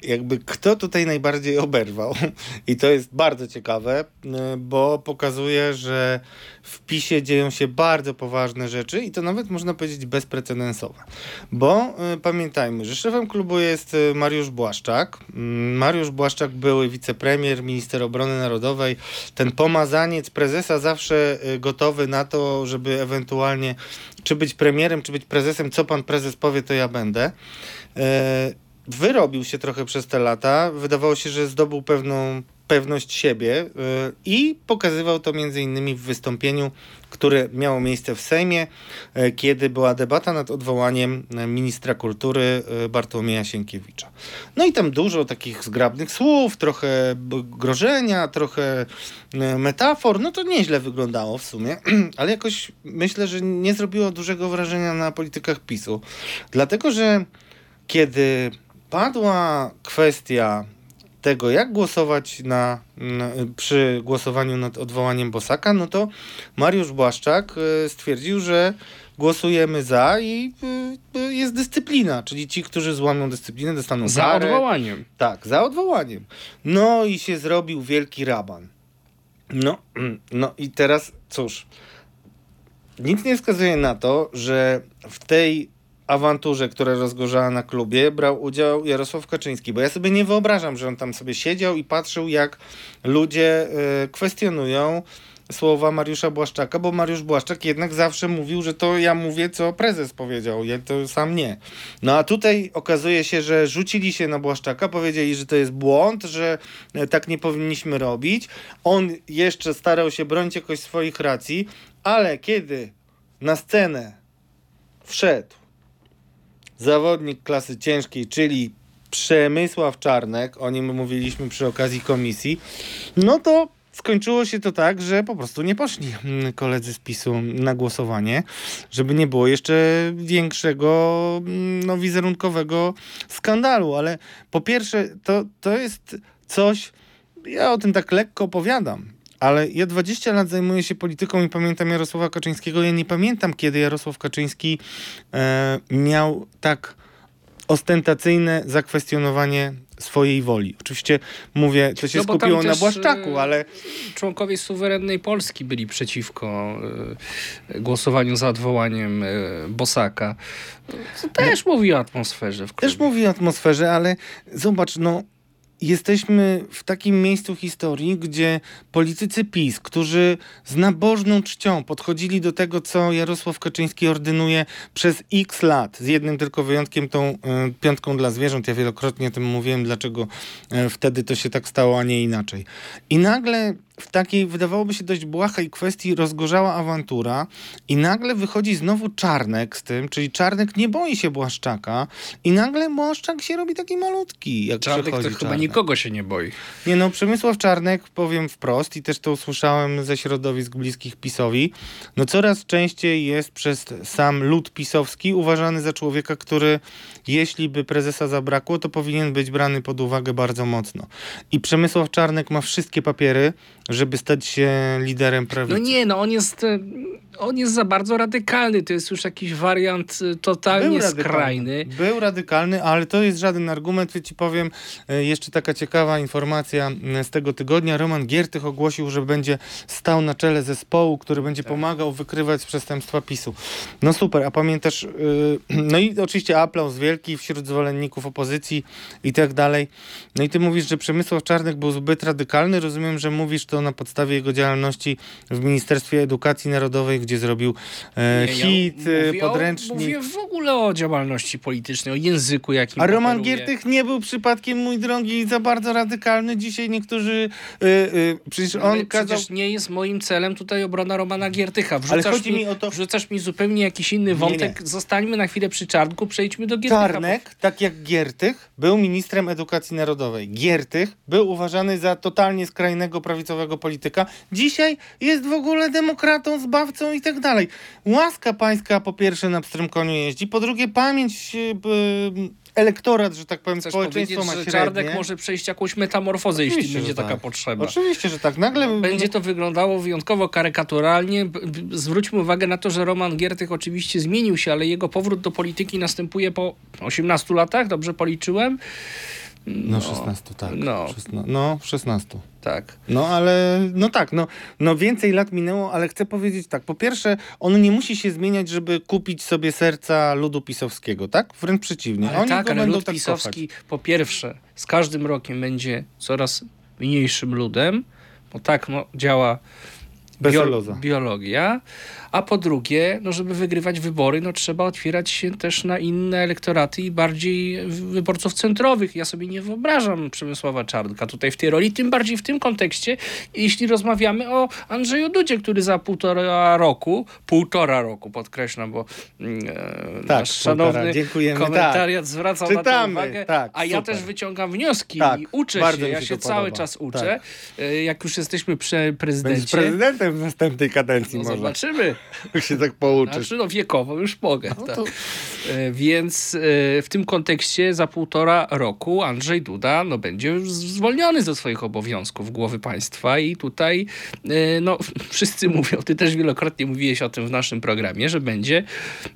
jakby kto tutaj najbardziej oberwał. I to jest bardzo ciekawe, y, bo pokazuje, że w PiSie dzieją się bardzo poważne rzeczy i to nawet można powiedzieć bezprecedensowe. Bo y, pamiętajmy, że szefem klubu jest y, Mariusz Błaszczak. Mm, Mariusz Błaszczak były wicepremier, minister obrony narodowej, ten pomazaniec prezesa zawsze gotowy na to, żeby ewentualnie czy być premierem, czy być prezesem, co pan prezes powie, to ja będę. Wyrobił się trochę przez te lata. Wydawało się, że zdobył pewną pewność siebie y, i pokazywał to innymi w wystąpieniu, które miało miejsce w Sejmie, y, kiedy była debata nad odwołaniem y, ministra kultury Bartłomieja Sienkiewicza. No i tam dużo takich zgrabnych słów, trochę grożenia, trochę metafor, no to nieźle wyglądało w sumie, ale jakoś myślę, że nie zrobiło dużego wrażenia na politykach PiSu, dlatego że kiedy padła kwestia tego, jak głosować na, przy głosowaniu nad odwołaniem Bosaka, no to Mariusz Błaszczak e, stwierdził, że głosujemy za i y, jest dyscyplina, czyli ci, którzy złamią dyscyplinę, dostaną Za karę. odwołaniem. Tak, za odwołaniem. No i się zrobił wielki raban. No, no i teraz cóż, nic nie wskazuje na to, że w tej awanturze, która rozgorzała na klubie, brał udział Jarosław Kaczyński, bo ja sobie nie wyobrażam, że on tam sobie siedział i patrzył, jak ludzie y, kwestionują słowa Mariusza Błaszczaka, bo Mariusz Błaszczak jednak zawsze mówił, że to ja mówię, co prezes powiedział, ja to sam nie. No a tutaj okazuje się, że rzucili się na Błaszczaka, powiedzieli, że to jest błąd, że e, tak nie powinniśmy robić. On jeszcze starał się bronić jakoś swoich racji, ale kiedy na scenę wszedł zawodnik klasy ciężkiej, czyli Przemysław Czarnek, o nim mówiliśmy przy okazji komisji, no to skończyło się to tak, że po prostu nie poszli mm, koledzy z PiSu na głosowanie, żeby nie było jeszcze większego mm, no, wizerunkowego skandalu. Ale po pierwsze, to, to jest coś, ja o tym tak lekko opowiadam. Ale ja 20 lat zajmuję się polityką i pamiętam Jarosława Kaczyńskiego. Ja nie pamiętam, kiedy Jarosław Kaczyński e, miał tak ostentacyjne zakwestionowanie swojej woli. Oczywiście mówię, to się no skupiło na Błaszczaku, e, ale... Członkowie suwerennej Polski byli przeciwko y, głosowaniu za odwołaniem y, Bosaka. To też no, mówi o atmosferze. W też mówi o atmosferze, ale zobacz, no jesteśmy w takim miejscu historii, gdzie politycy PiS, którzy z nabożną czcią podchodzili do tego, co Jarosław Kaczyński ordynuje przez x lat, z jednym tylko wyjątkiem tą y, piątką dla zwierząt. Ja wielokrotnie o tym mówiłem, dlaczego y, wtedy to się tak stało, a nie inaczej. I nagle w takiej, wydawałoby się, dość błahej kwestii rozgorzała awantura i nagle wychodzi znowu Czarnek z tym, czyli Czarnek nie boi się Błaszczaka i nagle Błaszczak się robi taki malutki, jak Czarnek to Czarnek. chyba nikogo się nie boi. Nie no, Przemysław Czarnek, powiem wprost i też to usłyszałem ze środowisk bliskich PiSowi, no coraz częściej jest przez sam lud pisowski uważany za człowieka, który jeśli by prezesa zabrakło, to powinien być brany pod uwagę bardzo mocno. I Przemysław Czarnek ma wszystkie papiery, żeby stać się liderem prawicy. No nie, no on jest, e, on jest za bardzo radykalny. To jest już jakiś wariant e, totalnie Był skrajny. Był radykalny, ale to jest żaden argument. Ci powiem e, jeszcze taka ciekawa informacja z tego tygodnia. Roman Giertych ogłosił, że będzie stał na czele zespołu, który będzie tak. pomagał wykrywać przestępstwa PiSu. No super, a pamiętasz, no i oczywiście aplauz wielki wśród zwolenników opozycji i tak dalej. No i ty mówisz, że Przemysław Czarnek był zbyt radykalny. Rozumiem, że mówisz to na podstawie jego działalności w Ministerstwie Edukacji Narodowej, gdzie zrobił e, nie, hit, ja mówię podręcznik. O, mówię w ogóle o działalności politycznej, o języku, jakim A Roman Giertych nie był przypadkiem, mój drogi, za bardzo radykalny. Dzisiaj niektórzy... E, e, przecież on Ale kazał... Przecież nie jest moim celem tutaj obrona Romana Giertycha. Wrzucasz Ale chodzi mi, mi o to... Wrzucasz mi zupełnie jakiś inny wątek. Nie, nie. Zostańmy na chwilę przy Czarnku, przejdźmy do Giertycha. Czarnek, tak jak Giertych, był ministrem edukacji narodowej. Giertych był uważany za totalnie skrajnego prawicowego polityka. Dzisiaj jest w ogóle demokratą, zbawcą i tak dalej. Łaska pańska po pierwsze na pstrym koniu jeździ, po drugie pamięć yy, elektorat, że tak powiem, Chcesz społeczeństwo ma średnie. Czarnek może przejść jakąś metamorfozę, Oczywiście, jeśli będzie taka tak. potrzeba. Oczywiście, że tak. Nagle... Będzie to wyglądało wyjątkowo karykaturalnie. Zwróćmy uwagę na to, że Roman Giertych oczywiście zmienił się, ale jego powrót do polityki następuje po 18 latach, dobrze policzyłem. No 16, tak. No. Szesna- no 16. Tak. No ale, no tak, no, no więcej lat minęło, ale chcę powiedzieć tak. Po pierwsze, on nie musi się zmieniać, żeby kupić sobie serca ludu pisowskiego, tak? Wręcz przeciwnie. Ale Oni tak, go ale będą lud tak pisowski po pierwsze z każdym rokiem będzie coraz mniejszym ludem, bo tak no, działa Beseloza. biologia, a po drugie, no żeby wygrywać wybory, no trzeba otwierać się też na inne elektoraty i bardziej wyborców centrowych. Ja sobie nie wyobrażam Przemysława Czarnka tutaj w tej roli, tym bardziej w tym kontekście, jeśli rozmawiamy o Andrzeju Dudzie, który za półtora roku, półtora roku podkreślam, bo mm, e, Tak, nasz szanowny Dziękujemy, komentariat zwracał na to Czytamy, uwagę, tak, a ja super. też wyciągam wnioski Tak, i uczę się, ja się się cały podoba. czas uczę. Tak. E, Jak już jesteśmy przy Będziesz prezydencie, prezydentem w następnej kadencji no może. zobaczymy. Jak się tak pouczysz. Znaczy, no wiekowo już mogę. No tak. to- E, Więc e, w tym kontekście za półtora roku Andrzej Duda no, będzie już zwolniony ze swoich obowiązków głowy państwa i tutaj e, no, wszyscy mówią, ty też wielokrotnie mówiłeś o tym w naszym programie, że będzie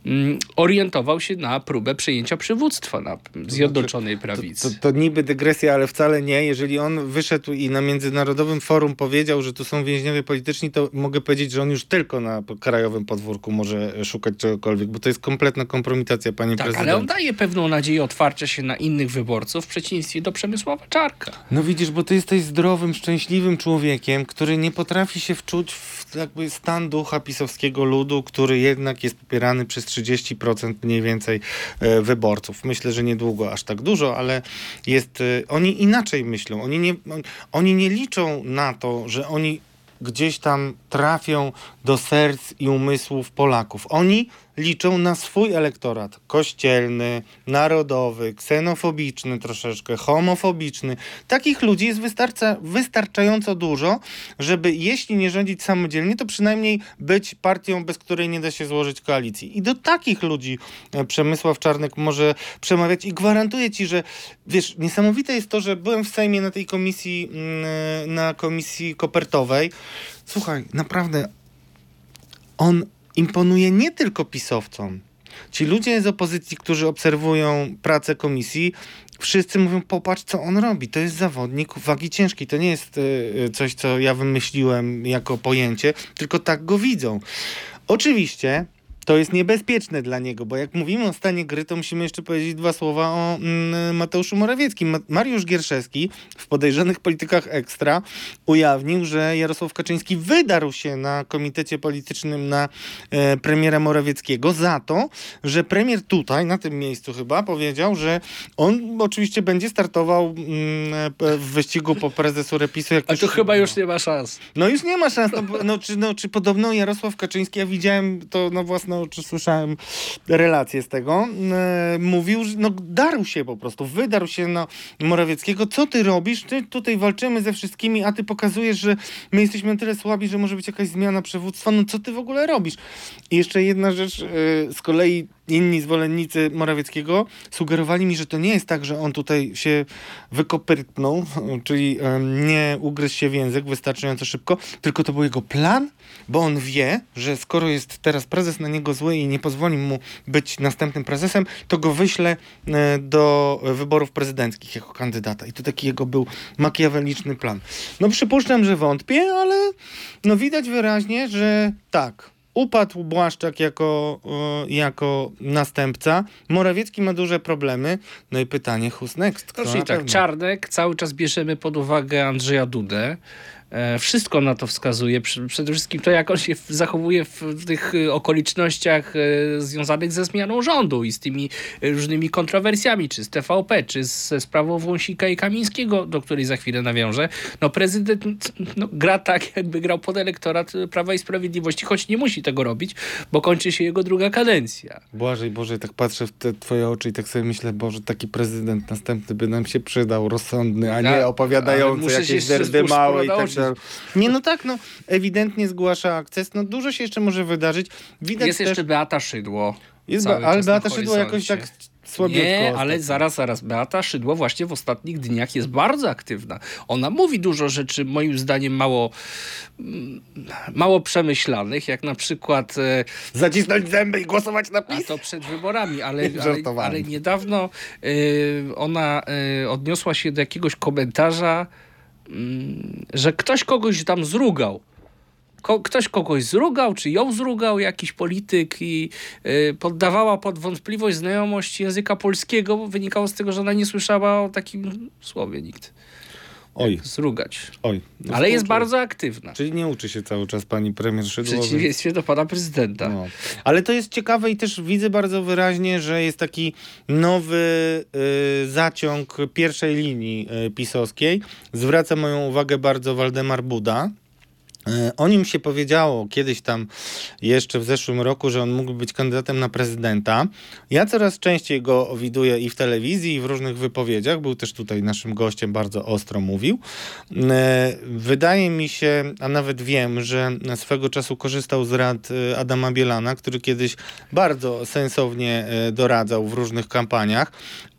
mm, orientował się na próbę przejęcia przywództwa na Zjednoczonej Prawicy. To, to niby dygresja, ale wcale nie. Jeżeli on wyszedł i na Międzynarodowym Forum powiedział, że tu są więźniowie polityczni, to mogę powiedzieć, że on już tylko na krajowym podwórku może szukać czegokolwiek, bo to jest kompletna kompromitacja, panie tak, prezydent. ale on daje pewną nadzieję otwarcia się na innych wyborców w przeciwieństwie do Przemysława Czarka. No widzisz, bo ty jesteś zdrowym, szczęśliwym człowiekiem, który nie potrafi się wczuć w jakby stan ducha pisowskiego ludu, który jednak jest popierany przez 30% mniej więcej e, wyborców. Myślę, że niedługo aż tak dużo, ale jest, e, oni inaczej myślą. Oni nie, on- oni nie liczą na to, że oni gdzieś tam trafią do serc i umysłów Polaków. Oni liczą na swój elektorat kościelny, narodowy, ksenofobiczny troszeczkę, homofobiczny. Takich ludzi jest wystarcza, wystarczająco dużo, żeby jeśli nie rządzić samodzielnie, to przynajmniej być partią, bez której nie da się złożyć koalicji. I do takich ludzi e, Przemysław Czarnek może przemawiać i gwarantuję ci, że wiesz, niesamowite jest to, że byłem w Sejmie na tej komisji, mm, na komisji kopertowej. Słuchaj, naprawdę on imponuje nie tylko pisowcom. Ci ludzie z opozycji, którzy obserwują pracę komisji, wszyscy mówią, popatrz, co on robi. To jest zawodnik wagi ciężkiej. To nie jest y, coś, co ja wymyśliłem jako pojęcie, tylko tak go widzą. Oczywiście to jest niebezpieczne dla niego, bo jak mówimy o stanie gry, to musimy jeszcze powiedzieć dwa słowa o mm, Mateuszu Morawieckim. Ma- Mariusz Gierszewski w podejrzanych politykach ekstra ujawnił, że Jarosław Kaczyński wydarł się na komitecie politycznym na e, premiera Morawieckiego za to, że premier tutaj, na tym miejscu chyba, powiedział, że on oczywiście będzie startował mm, p- w wyścigu po prezesu Repisu. Jak A to chyba już nie ma szans. no już nie ma szans. No, no, czy, no, czy podobno Jarosław Kaczyński, ja widziałem to na własne oczy, słyszałem relacje z tego, e, mówił, że no, darł się po prostu, wydarł się na Morawieckiego. Co ty robisz? Ty tutaj walczymy ze wszystkimi, a ty pokazujesz, że my jesteśmy na tyle słabi, że może być jakaś zmiana przywództwa. No co ty w ogóle robisz? I jeszcze jedna rzecz, e, z kolei inni zwolennicy Morawieckiego sugerowali mi, że to nie jest tak, że on tutaj się wykopyrtnął, czyli nie ugryzł się w język wystarczająco szybko, tylko to był jego plan, bo on wie, że skoro jest teraz prezes na niego zły i nie pozwoli mu być następnym prezesem, to go wyśle e, do wyborów prezydenckich jako kandydata. I to taki jego był makiaweliczny plan. No przypuszczam, że wątpię, ale no widać wyraźnie, że tak, Upadł Błaszczak jako, jako następca. Morawiecki ma duże problemy. No i pytanie, who's next? Kto tak? Czarnek, cały czas bierzemy pod uwagę Andrzeja Dudę. E, Wszystko na to wskazuje. Przede wszystkim to, jak on się zachowuje w tych e, okolicznościach e, związanych ze zmianą rządu i z tymi e, różnymi kontrowersjami, czy z TVP, czy ze sprawą Wąsika i Kamińskiego, do której za chwilę nawiążę. No prezydent no, gra tak, jakby grał pod elektorat Prawa i Sprawiedliwości, choć nie musi tego robić, bo kończy się jego druga kadencja. Błażej, Boże, tak patrzę w te twoje oczy i tak sobie myślę, Boże, taki prezydent następny by nam się przydał, rozsądny, a nie ale opowiadający jakieś derdy małe i tak nauczyć. Nie, no tak, no, ewidentnie zgłasza akces, no dużo się jeszcze może wydarzyć. Widać Jest też... jeszcze Beata Szydło. Jest ale Beata Szydło jakoś tak. Słabiutko Nie, ostatnio. ale zaraz, zaraz. Beata Szydło właśnie w ostatnich dniach jest bardzo aktywna. Ona mówi dużo rzeczy, moim zdaniem, mało, mm, mało przemyślanych, jak na przykład e, Zacisnąć zęby i głosować na A PiS? to przed wyborami, ale, ale, ale niedawno y, ona y, odniosła się do jakiegoś komentarza, że ktoś kogoś tam zrugał. Ko ktoś kogoś zrugał, czy ją zrugał, jakiś polityk i y, poddawała pod wątpliwość znajomość języka polskiego, bo wynikało z tego, że ona nie słyszała o takim słowie nikt. Oj, Zrugać. oj. no Ale jest bardzo aktywna. Czyli nie uczy się cały czas pani premier W Szydło. więc- przeciwieństwie do pana prezydenta. No. Ale to jest ciekawe i też widzę bardzo wyraźnie, że jest taki nowy y, zaciąg pierwszej linii y, pisowskiej. Zwraca moją uwagę bardzo Waldemar Buda. Y, O nim się powiedziało kiedyś tam jeszcze w zeszłym roku, że on mógł być kandydatem na prezydenta. Ja coraz częściej go widuję i w telewizji, i w różnych wypowiedziach. Był też tutaj naszym gościem, bardzo ostro mówił. E, Wydaje mi się, a nawet wiem, że swego czasu korzystał z rad e, Adama Bielana, który kiedyś bardzo sensownie e, doradzał w różnych kampaniach.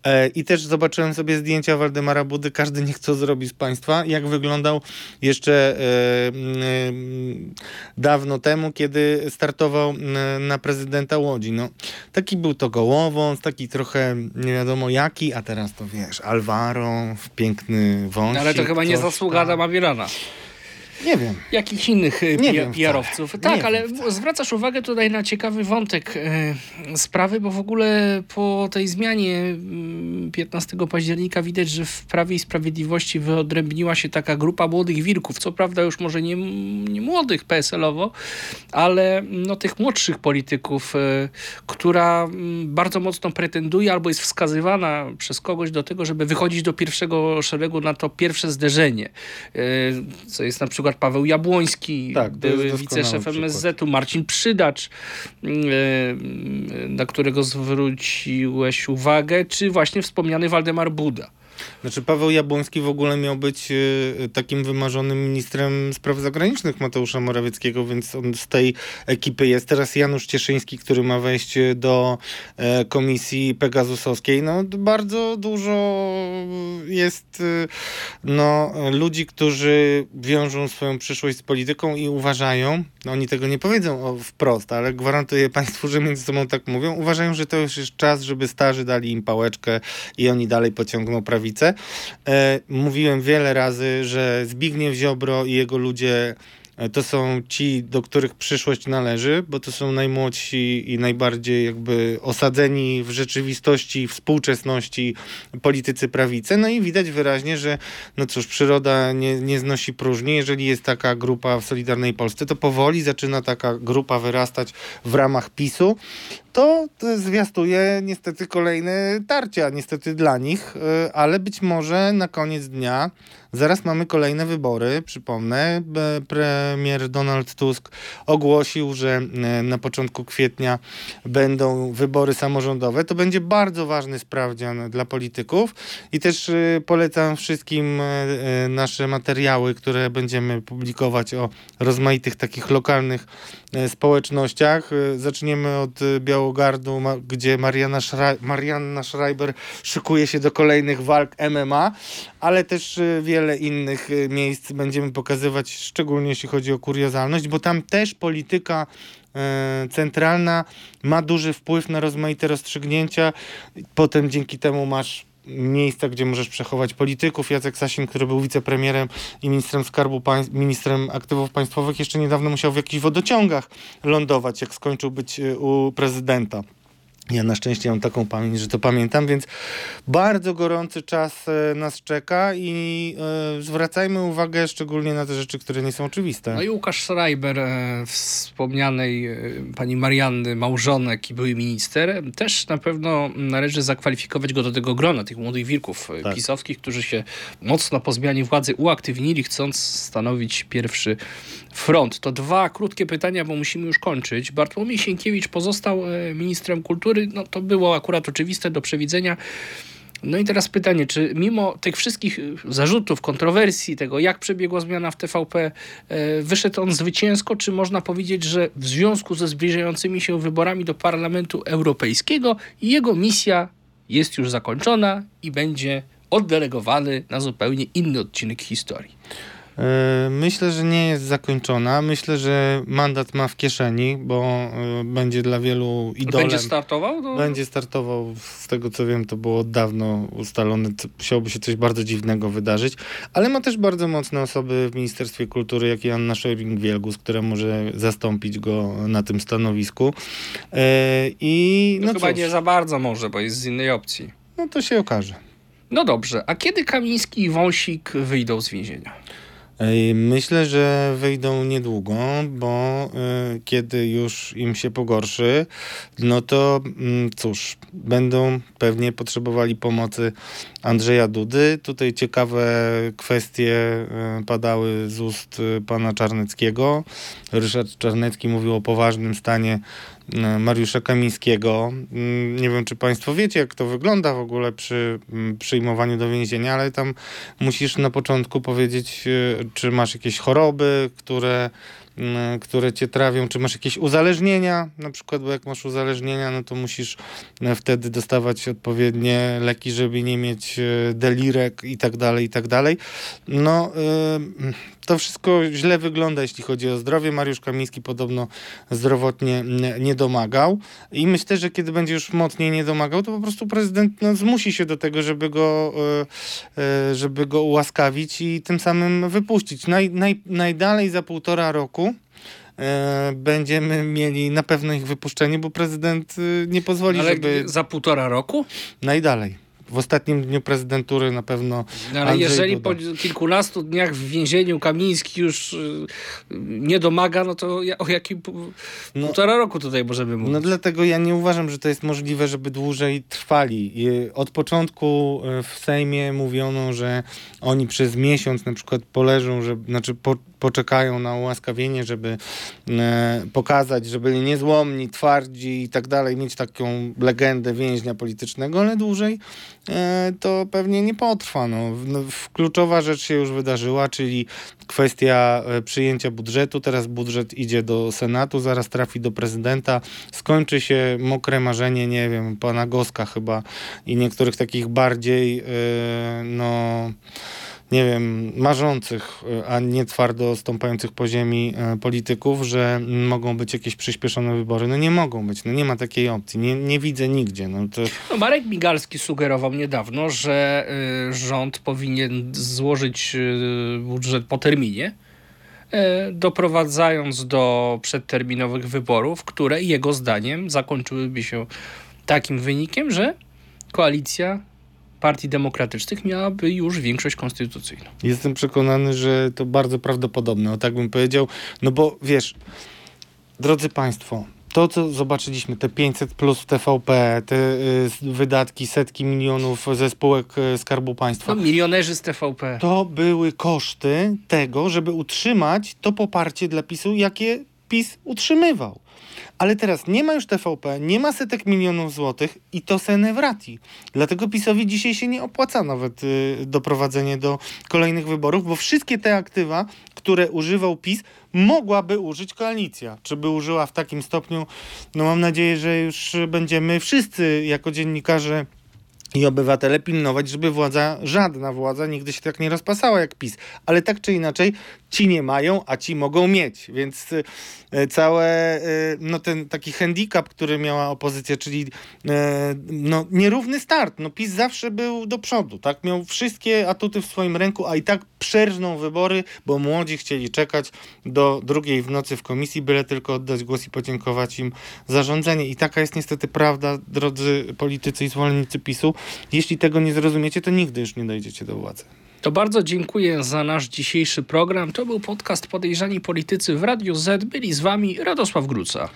E, I też zobaczyłem sobie zdjęcia Waldemara Budy. Każdy niech co zrobi z Państwa, jak wyglądał jeszcze e, m, m, dawno temu, kiedy startował na prezydenta Łodzi. No, taki był to gołowąc, taki trochę nie wiadomo jaki, a teraz to wiesz, Alvaro, piękny wąsik. No, ale to chyba nie zasługa. Adama Bielana. Nie wiem. jakichś innych e, Nie pi- wiem PR-owców. Tak, ale wiem zwracasz uwagę tutaj na ciekawy wątek e, sprawy, bo w ogóle po tej zmianie mm, 15 października widać, że w Prawie i Sprawiedliwości wyodrębniła się taka grupa młodych wirków. Co prawda już może nie, nie młodych PSL-owo, ale no, tych młodszych polityków, e, która mm, bardzo mocno pretenduje albo jest wskazywana przez kogoś do tego, żeby wychodzić do pierwszego szeregu na to pierwsze zderzenie. Co jest na przykład Paweł Jabłoński, Tak, były wiceszef przykład. MSZ-u, Marcin Przydacz, e, na którego zwróciłeś uwagę, czy właśnie wspomniany Waldemar Buda. Znaczy Paweł Jabłoński w ogóle miał być e, takim wymarzonym ministrem spraw zagranicznych Mateusza Morawieckiego, więc on z tej ekipy jest. Teraz Janusz Cieszyński, który ma wejść do e, komisji Pegasusowskiej. No bardzo dużo jest e, no, ludzi, którzy wiążą swoją przyszłość z polityką i uważają, no oni tego nie powiedzą wprost, ale gwarantuję państwu, że między sobą tak mówią, uważają, że to już jest czas, żeby starzy dali im pałeczkę i oni dalej pociągną prawicę. E, mówiłem wiele razy, że Zbigniew Ziobro i jego ludzie e, to są ci, do których przyszłość należy, bo to są najmłodsi i najbardziej jakby osadzeni w rzeczywistości, współczesności politycy prawicy. No i widać wyraźnie, że no cóż, przyroda nie, nie znosi próżni. Jeżeli jest taka grupa w Solidarnej Polsce, to powoli zaczyna taka grupa wyrastać w ramach PiSu. To, zwiastuje niestety kolejne tarcia, niestety dla nich, y, ale być może na koniec dnia zaraz mamy kolejne wybory. Przypomnę, premier Donald Tusk ogłosił, że y, na początku kwietnia będą wybory samorządowe. To będzie bardzo ważny sprawdzian dla polityków i też y, polecam wszystkim nasze materiały, które będziemy publikować o rozmaitych takich lokalnych społecznościach. Zaczniemy od y, Białogardu, ma- gdzie Mariana, Szra- Marianna Schreiber szykuje się do kolejnych walk MMA, ale też y, wiele innych y, miejsc będziemy pokazywać, szczególnie jeśli chodzi o kuriozalność, bo tam też polityka e, centralna ma duży wpływ na rozmaite rozstrzygnięcia. Potem dzięki temu masz miejsca, gdzie możesz przechować polityków. Jacek Sasin, który był wicepremierem i ministrem skarbu ministrem aktywów państwowych, jeszcze niedawno musiał w jakichś wodociągach lądować, jak skończył być e, u prezydenta. Ja na szczęście mam taką pamięć, że to pamiętam, więc bardzo gorący czas e, nas czeka i e, zwracajmy uwagę szczególnie na te rzeczy, które nie są oczywiste. No i Łukasz Schreiber, e, wspomnianej pani Marianny, małżonek i były minister, też na pewno należy zakwalifikować go do tego grona tych młodych wilków Tak. pisowskich, którzy się mocno po zmianie władzy uaktywnili, chcąc stanowić pierwszy front. To dwa krótkie pytania, bo musimy już kończyć. Bartłomiej Sienkiewicz pozostał e, ministrem kultury. No to było akurat oczywiste do przewidzenia. No i teraz pytanie, czy mimo tych wszystkich y, zarzutów, kontrowersji, tego jak przebiegła zmiana w TVP, e, wyszedł on zwycięsko, czy można powiedzieć, że w związku ze zbliżającymi się wyborami do Parlamentu Europejskiego jego misja jest już zakończona i będzie oddelegowany na zupełnie inny odcinek historii. E, myślę, że nie jest zakończona. Myślę, że mandat ma w kieszeni, bo e, będzie dla wielu idolem. Będzie startował? To... Będzie startował, z tego co wiem, to było od dawno ustalone. Musiałoby się coś bardzo dziwnego wydarzyć, ale ma też bardzo mocne osoby w Ministerstwie Kultury, jak i Anna Szojring-Wielgus, która może zastąpić go na tym stanowisku. E, I no, no chyba cóż, nie za bardzo może, bo jest z innej opcji. No to się okaże. No dobrze, a kiedy Kamiński i Wąsik wyjdą z więzienia? Myślę, że wyjdą niedługo, bo y, kiedy już im się pogorszy, no to mm, cóż, będą pewnie potrzebowali pomocy Andrzeja Dudy. Tutaj ciekawe kwestie y, padały z ust y, pana Czarneckiego. Ryszard Czarnecki mówił o poważnym stanie Mariusza Kamińskiego. Mm, nie wiem, czy Państwo wiecie, jak to wygląda w ogóle przy mm, przyjmowaniu do więzienia, ale tam musisz na początku powiedzieć, czy masz jakieś choroby, które które cię trawią, czy masz jakieś uzależnienia, na przykład, bo jak masz uzależnienia, no to musisz e, wtedy dostawać odpowiednie leki, żeby nie mieć e, delirek i tak dalej, i tak dalej. No, e, to wszystko źle wygląda, jeśli chodzi o zdrowie. Mariusz Kamiński podobno zdrowotnie nie domagał i myślę, że kiedy będzie już mocniej nie domagał, to po prostu prezydent no, zmusi się do tego, żeby go, żeby go ułaskawić i tym samym wypuścić. Naj, naj, najdalej za półtora roku E, będziemy mieli na pewno ich wypuszczenie, bo prezydent y, nie pozwoli, Ale żeby... za półtora roku? Najdalej w ostatnim dniu prezydentury na pewno. No, ale Andrzej jeżeli Duda. po kilkunastu dniach w więzieniu Kamiński już y, nie domaga, no to o jakim no, półtora roku tutaj możemy mówić? No dlatego ja nie uważam, że to jest możliwe, żeby dłużej trwali. Od początku y, w Sejmie mówiono, że oni przez miesiąc na przykład poleżą, że, znaczy po, poczekają na ułaskawienie, żeby e, pokazać, że byli niezłomni, twardzi i tak dalej, mieć taką legendę więźnia politycznego, ale dłużej e, to pewnie nie potrwa. No. No, kluczowa rzecz się już wydarzyła, czyli kwestia e, przyjęcia budżetu. Teraz budżet idzie do Senatu, zaraz trafi do prezydenta. Skończy się mokre marzenie, nie wiem, pana Goska chyba i niektórych takich bardziej, no nie wiem, marzących, e, a nie twardo stąpających po ziemi e, polityków, że mogą być jakieś przyspieszone wybory. No nie mogą być, no nie ma takiej opcji. Nie, nie widzę nigdzie. No to... no Marek Migalski sugerował niedawno, że y, rząd powinien złożyć budżet po terminie, doprowadzając do przedterminowych wyborów, które jego zdaniem zakończyłyby się takim wynikiem, że koalicja partii demokratycznych miałaby już większość konstytucyjną. Jestem przekonany, że to bardzo prawdopodobne, o tak bym powiedział. No bo wiesz, drodzy Państwo, to, co zobaczyliśmy, te 500 plus w TVP, te y, wydatki, setki milionów ze spółek y, Skarbu Państwa. No, milionerzy z TVP. To były koszty tego, żeby utrzymać to poparcie dla PiSu, jakie PiS utrzymywał. Ale teraz nie ma już TVP, nie ma setek milionów złotych i to sene wrati. Dlatego PiSowi dzisiaj się nie opłaca nawet y, doprowadzenie do kolejnych wyborów, bo wszystkie te aktywa, które używał PiS, mogłaby użyć koalicja. Czy by użyła w takim stopniu? No mam nadzieję, że już będziemy wszyscy jako dziennikarze i obywatele pilnować, żeby władza, żadna władza nigdy się tak nie rozpasała jak PiS. Ale tak czy inaczej, ci nie mają, a ci mogą mieć. Więc e, całe, e, no ten taki handicap, który miała opozycja, czyli no, nierówny start. No PiS zawsze był do przodu, tak? Miał wszystkie atuty w swoim ręku, a i tak przerżną wybory, bo młodzi chcieli czekać do drugiej w nocy w komisji, byle tylko oddać głos i podziękować im za rządzenie. I taka jest niestety prawda, drodzy politycy i zwolennicy PiSu. Jeśli tego nie zrozumiecie, to nigdy już nie dojdziecie do władzy. To bardzo dziękuję za nasz dzisiejszy program. To był podcast Podejrzani Politycy w Radiu Z. Byli z wami Radosław Gruca.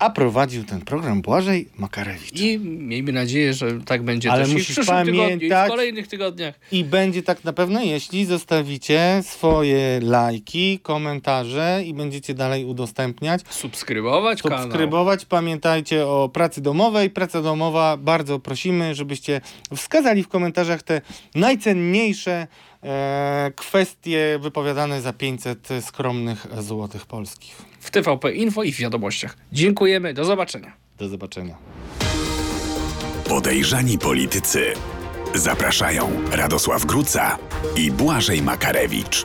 A prowadził ten program Błażej Makarewicz. I miejmy nadzieję, że tak będzie Ale też musisz i w przyszłym pamiętać, tygodniu, i w kolejnych tygodniach. I będzie tak na pewno, jeśli zostawicie swoje lajki, komentarze i będziecie dalej udostępniać. Subskrybować, Subskrybować. Kanał. Pamiętajcie o pracy domowej. Praca domowa, bardzo prosimy, żebyście wskazali w komentarzach te najcenniejsze e, kwestie wypowiadane za 500 skromnych złotych polskich w TVP Info i w wiadomościach. Dziękujemy, do zobaczenia. Do zobaczenia. Podejrzani politycy zapraszają Radosław Gruca i Błażej Makarewicz.